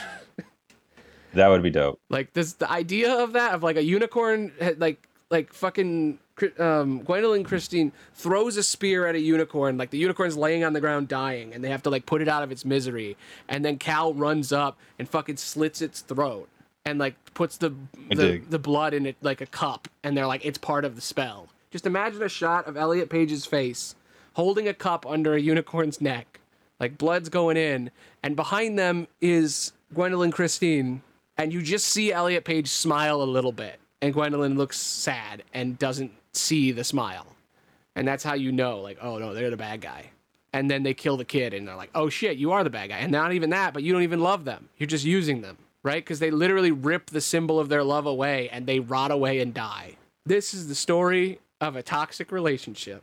That would be dope. Like this, the idea of that of like a unicorn, like like fucking um, Gwendoline Christine throws a spear at a unicorn, like the unicorn's laying on the ground dying, and they have to like put it out of its misery, and then Cal runs up and fucking slits its throat and like puts the the, the blood in it like a cup, and they're like it's part of the spell. Just imagine a shot of Elliot Page's face holding a cup under a unicorn's neck, like blood's going in, and behind them is Gwendoline Christine, and you just see Elliot Page smile a little bit, and Gwendoline looks sad and doesn't see the smile, and that's how you know, like, oh no, they're the bad guy. And then they kill the kid, and they're like, oh shit, you are the bad guy, and not even that, but you don't even love them. You're just using them, right? Because they literally rip the symbol of their love away, and they rot away and die. This is the story of a toxic relationship.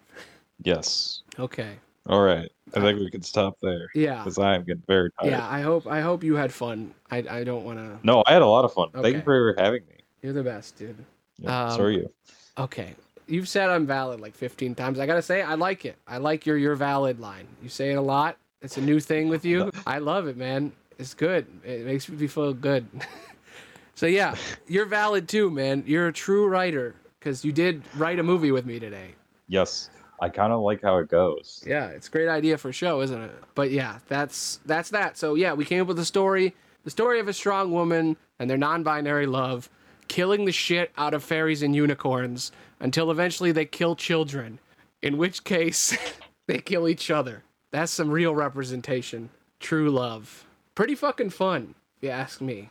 Yes. Okay. All right. I think we can stop there Yeah. because I am getting very tired. Yeah. I hope I hope you had fun. I I don't want to. No, I had a lot of fun. Thank you for having me. You're the best, dude. Yeah, so Um, are you. Okay. You've said I'm valid like 15 times. I gotta say, I like it. I like your "you're valid" line. You say it a lot. It's a new thing with you. I love it, man. It's good. It makes me feel good. <laughs> so yeah, <laughs> you're valid too, man. You're a true writer because you did write a movie with me today. Yes. I kind of like how it goes. Yeah, it's a great idea for a show, isn't it? But yeah, that's that's that. So yeah, we came up with a story, the story of a strong woman and their non-binary love, killing the shit out of fairies and unicorns until eventually they kill children. In which case, <laughs> they kill each other. That's some real representation. True love. Pretty fucking fun, if you ask me.